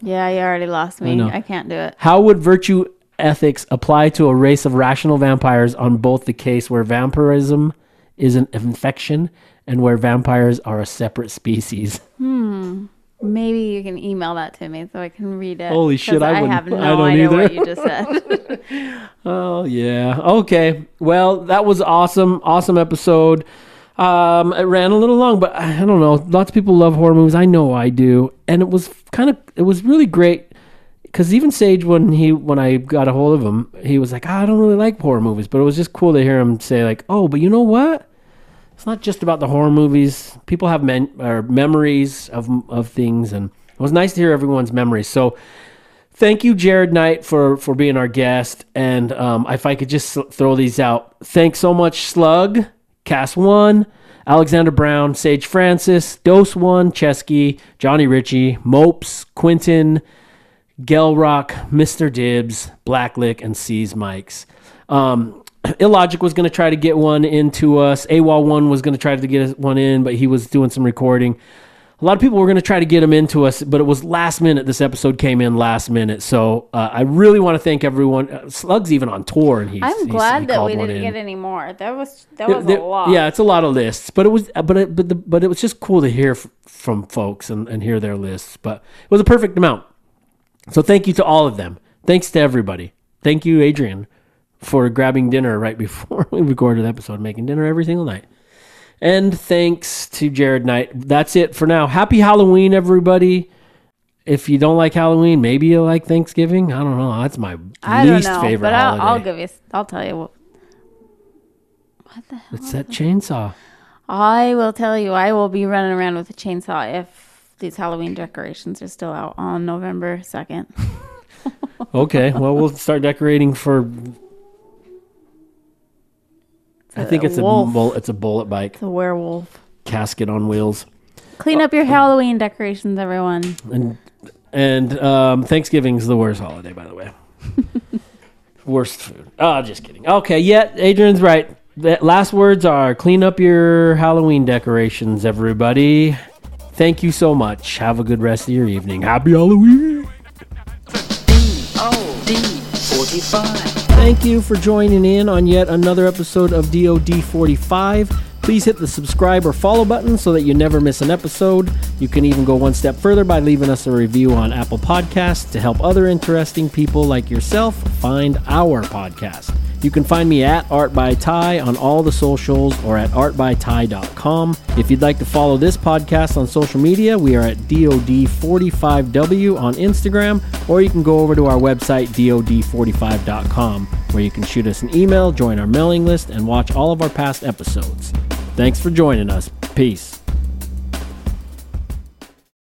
Yeah, you already lost me. know. I, can't do it. How would virtue ethics apply to a race of rational vampires on both the case where vampirism is an infection and where vampires are a separate species? Hmm. Maybe you can email that to me so I can read it. Holy shit! I I, have no I don't idea either. what you just said. Oh yeah. Okay. Well, that was awesome. Awesome episode. Um, it ran a little long, but I don't know. Lots of people love horror movies. I know I do, and it was kind of it was really great because even Sage when he when I got a hold of him, he was like, "Ah, I don't really like horror movies, but it was just cool to hear him say like, oh, but you know what? It's not just about the horror movies. People have men or memories of of things, and it was nice to hear everyone's memories. So thank you, Jared Knight, for for being our guest. And um, if I could just s- throw these out, thanks so much, Slug, Cast One, Alexander Brown, Sage Francis, Dose One, Ceschi, Johnny Ritchie, Mopes, Quentin, Gelrock, Mr. Dibbs, Blacklick, and C's Mics. Um, Illogic was going to try to get one into us. AWOL one was going to try to get one in, but he was doing some recording. A lot of people were going to try to get him into us, but it was last minute. This episode came in last minute, so uh, I really want to thank everyone. Uh, Slug's even on tour, and he's. I'm he's- glad he that we didn't get any more. That was that was there- a lot. Yeah, it's a lot of lists, but it was but it, but the, but it was just cool to hear f- from folks and, and hear their lists. But it was a perfect amount. So thank you to all of them. Thanks to everybody. Thank you, Adrian, for grabbing dinner right before we recorded the episode, making dinner every single night. And thanks to Jared Knight. That's it for now. Happy Halloween, everybody. If you don't like Halloween, maybe you like Thanksgiving. I don't know. That's my I least don't know, favorite but I'll, holiday. I'll give you. I'll tell you. What, what the hell? it's that chainsaw. I will tell you. I will be running around with a chainsaw if these Halloween decorations are still out on November second. Okay, well, we'll start decorating for. I think it's a bull, it's a bullet bike The werewolf. casket on wheels, Clean up your Halloween decorations, everyone. and and um, Thanksgiving's the worst holiday, by the way. worst food. Oh, just kidding. Okay, yeah, Adrian's right. The last words are clean up your Halloween decorations, everybody. Thank you so much. Have a good rest of your evening. Happy Halloween. O D 45. Thank you for joining in on yet another episode of DoD 45. Please hit the subscribe or follow button so that you never miss an episode. You can even go one step further by leaving us a review on Apple Podcasts to help other interesting people like yourself find our podcast. You can find me at Art by Ty on all the socials or at artbyty.com. If you'd like to follow this podcast on social media, we are at DOD45W on Instagram, or you can go over to our website, DOD45.com, where you can shoot us an email, join our mailing list, and watch all of our past episodes. Thanks for joining us. Peace.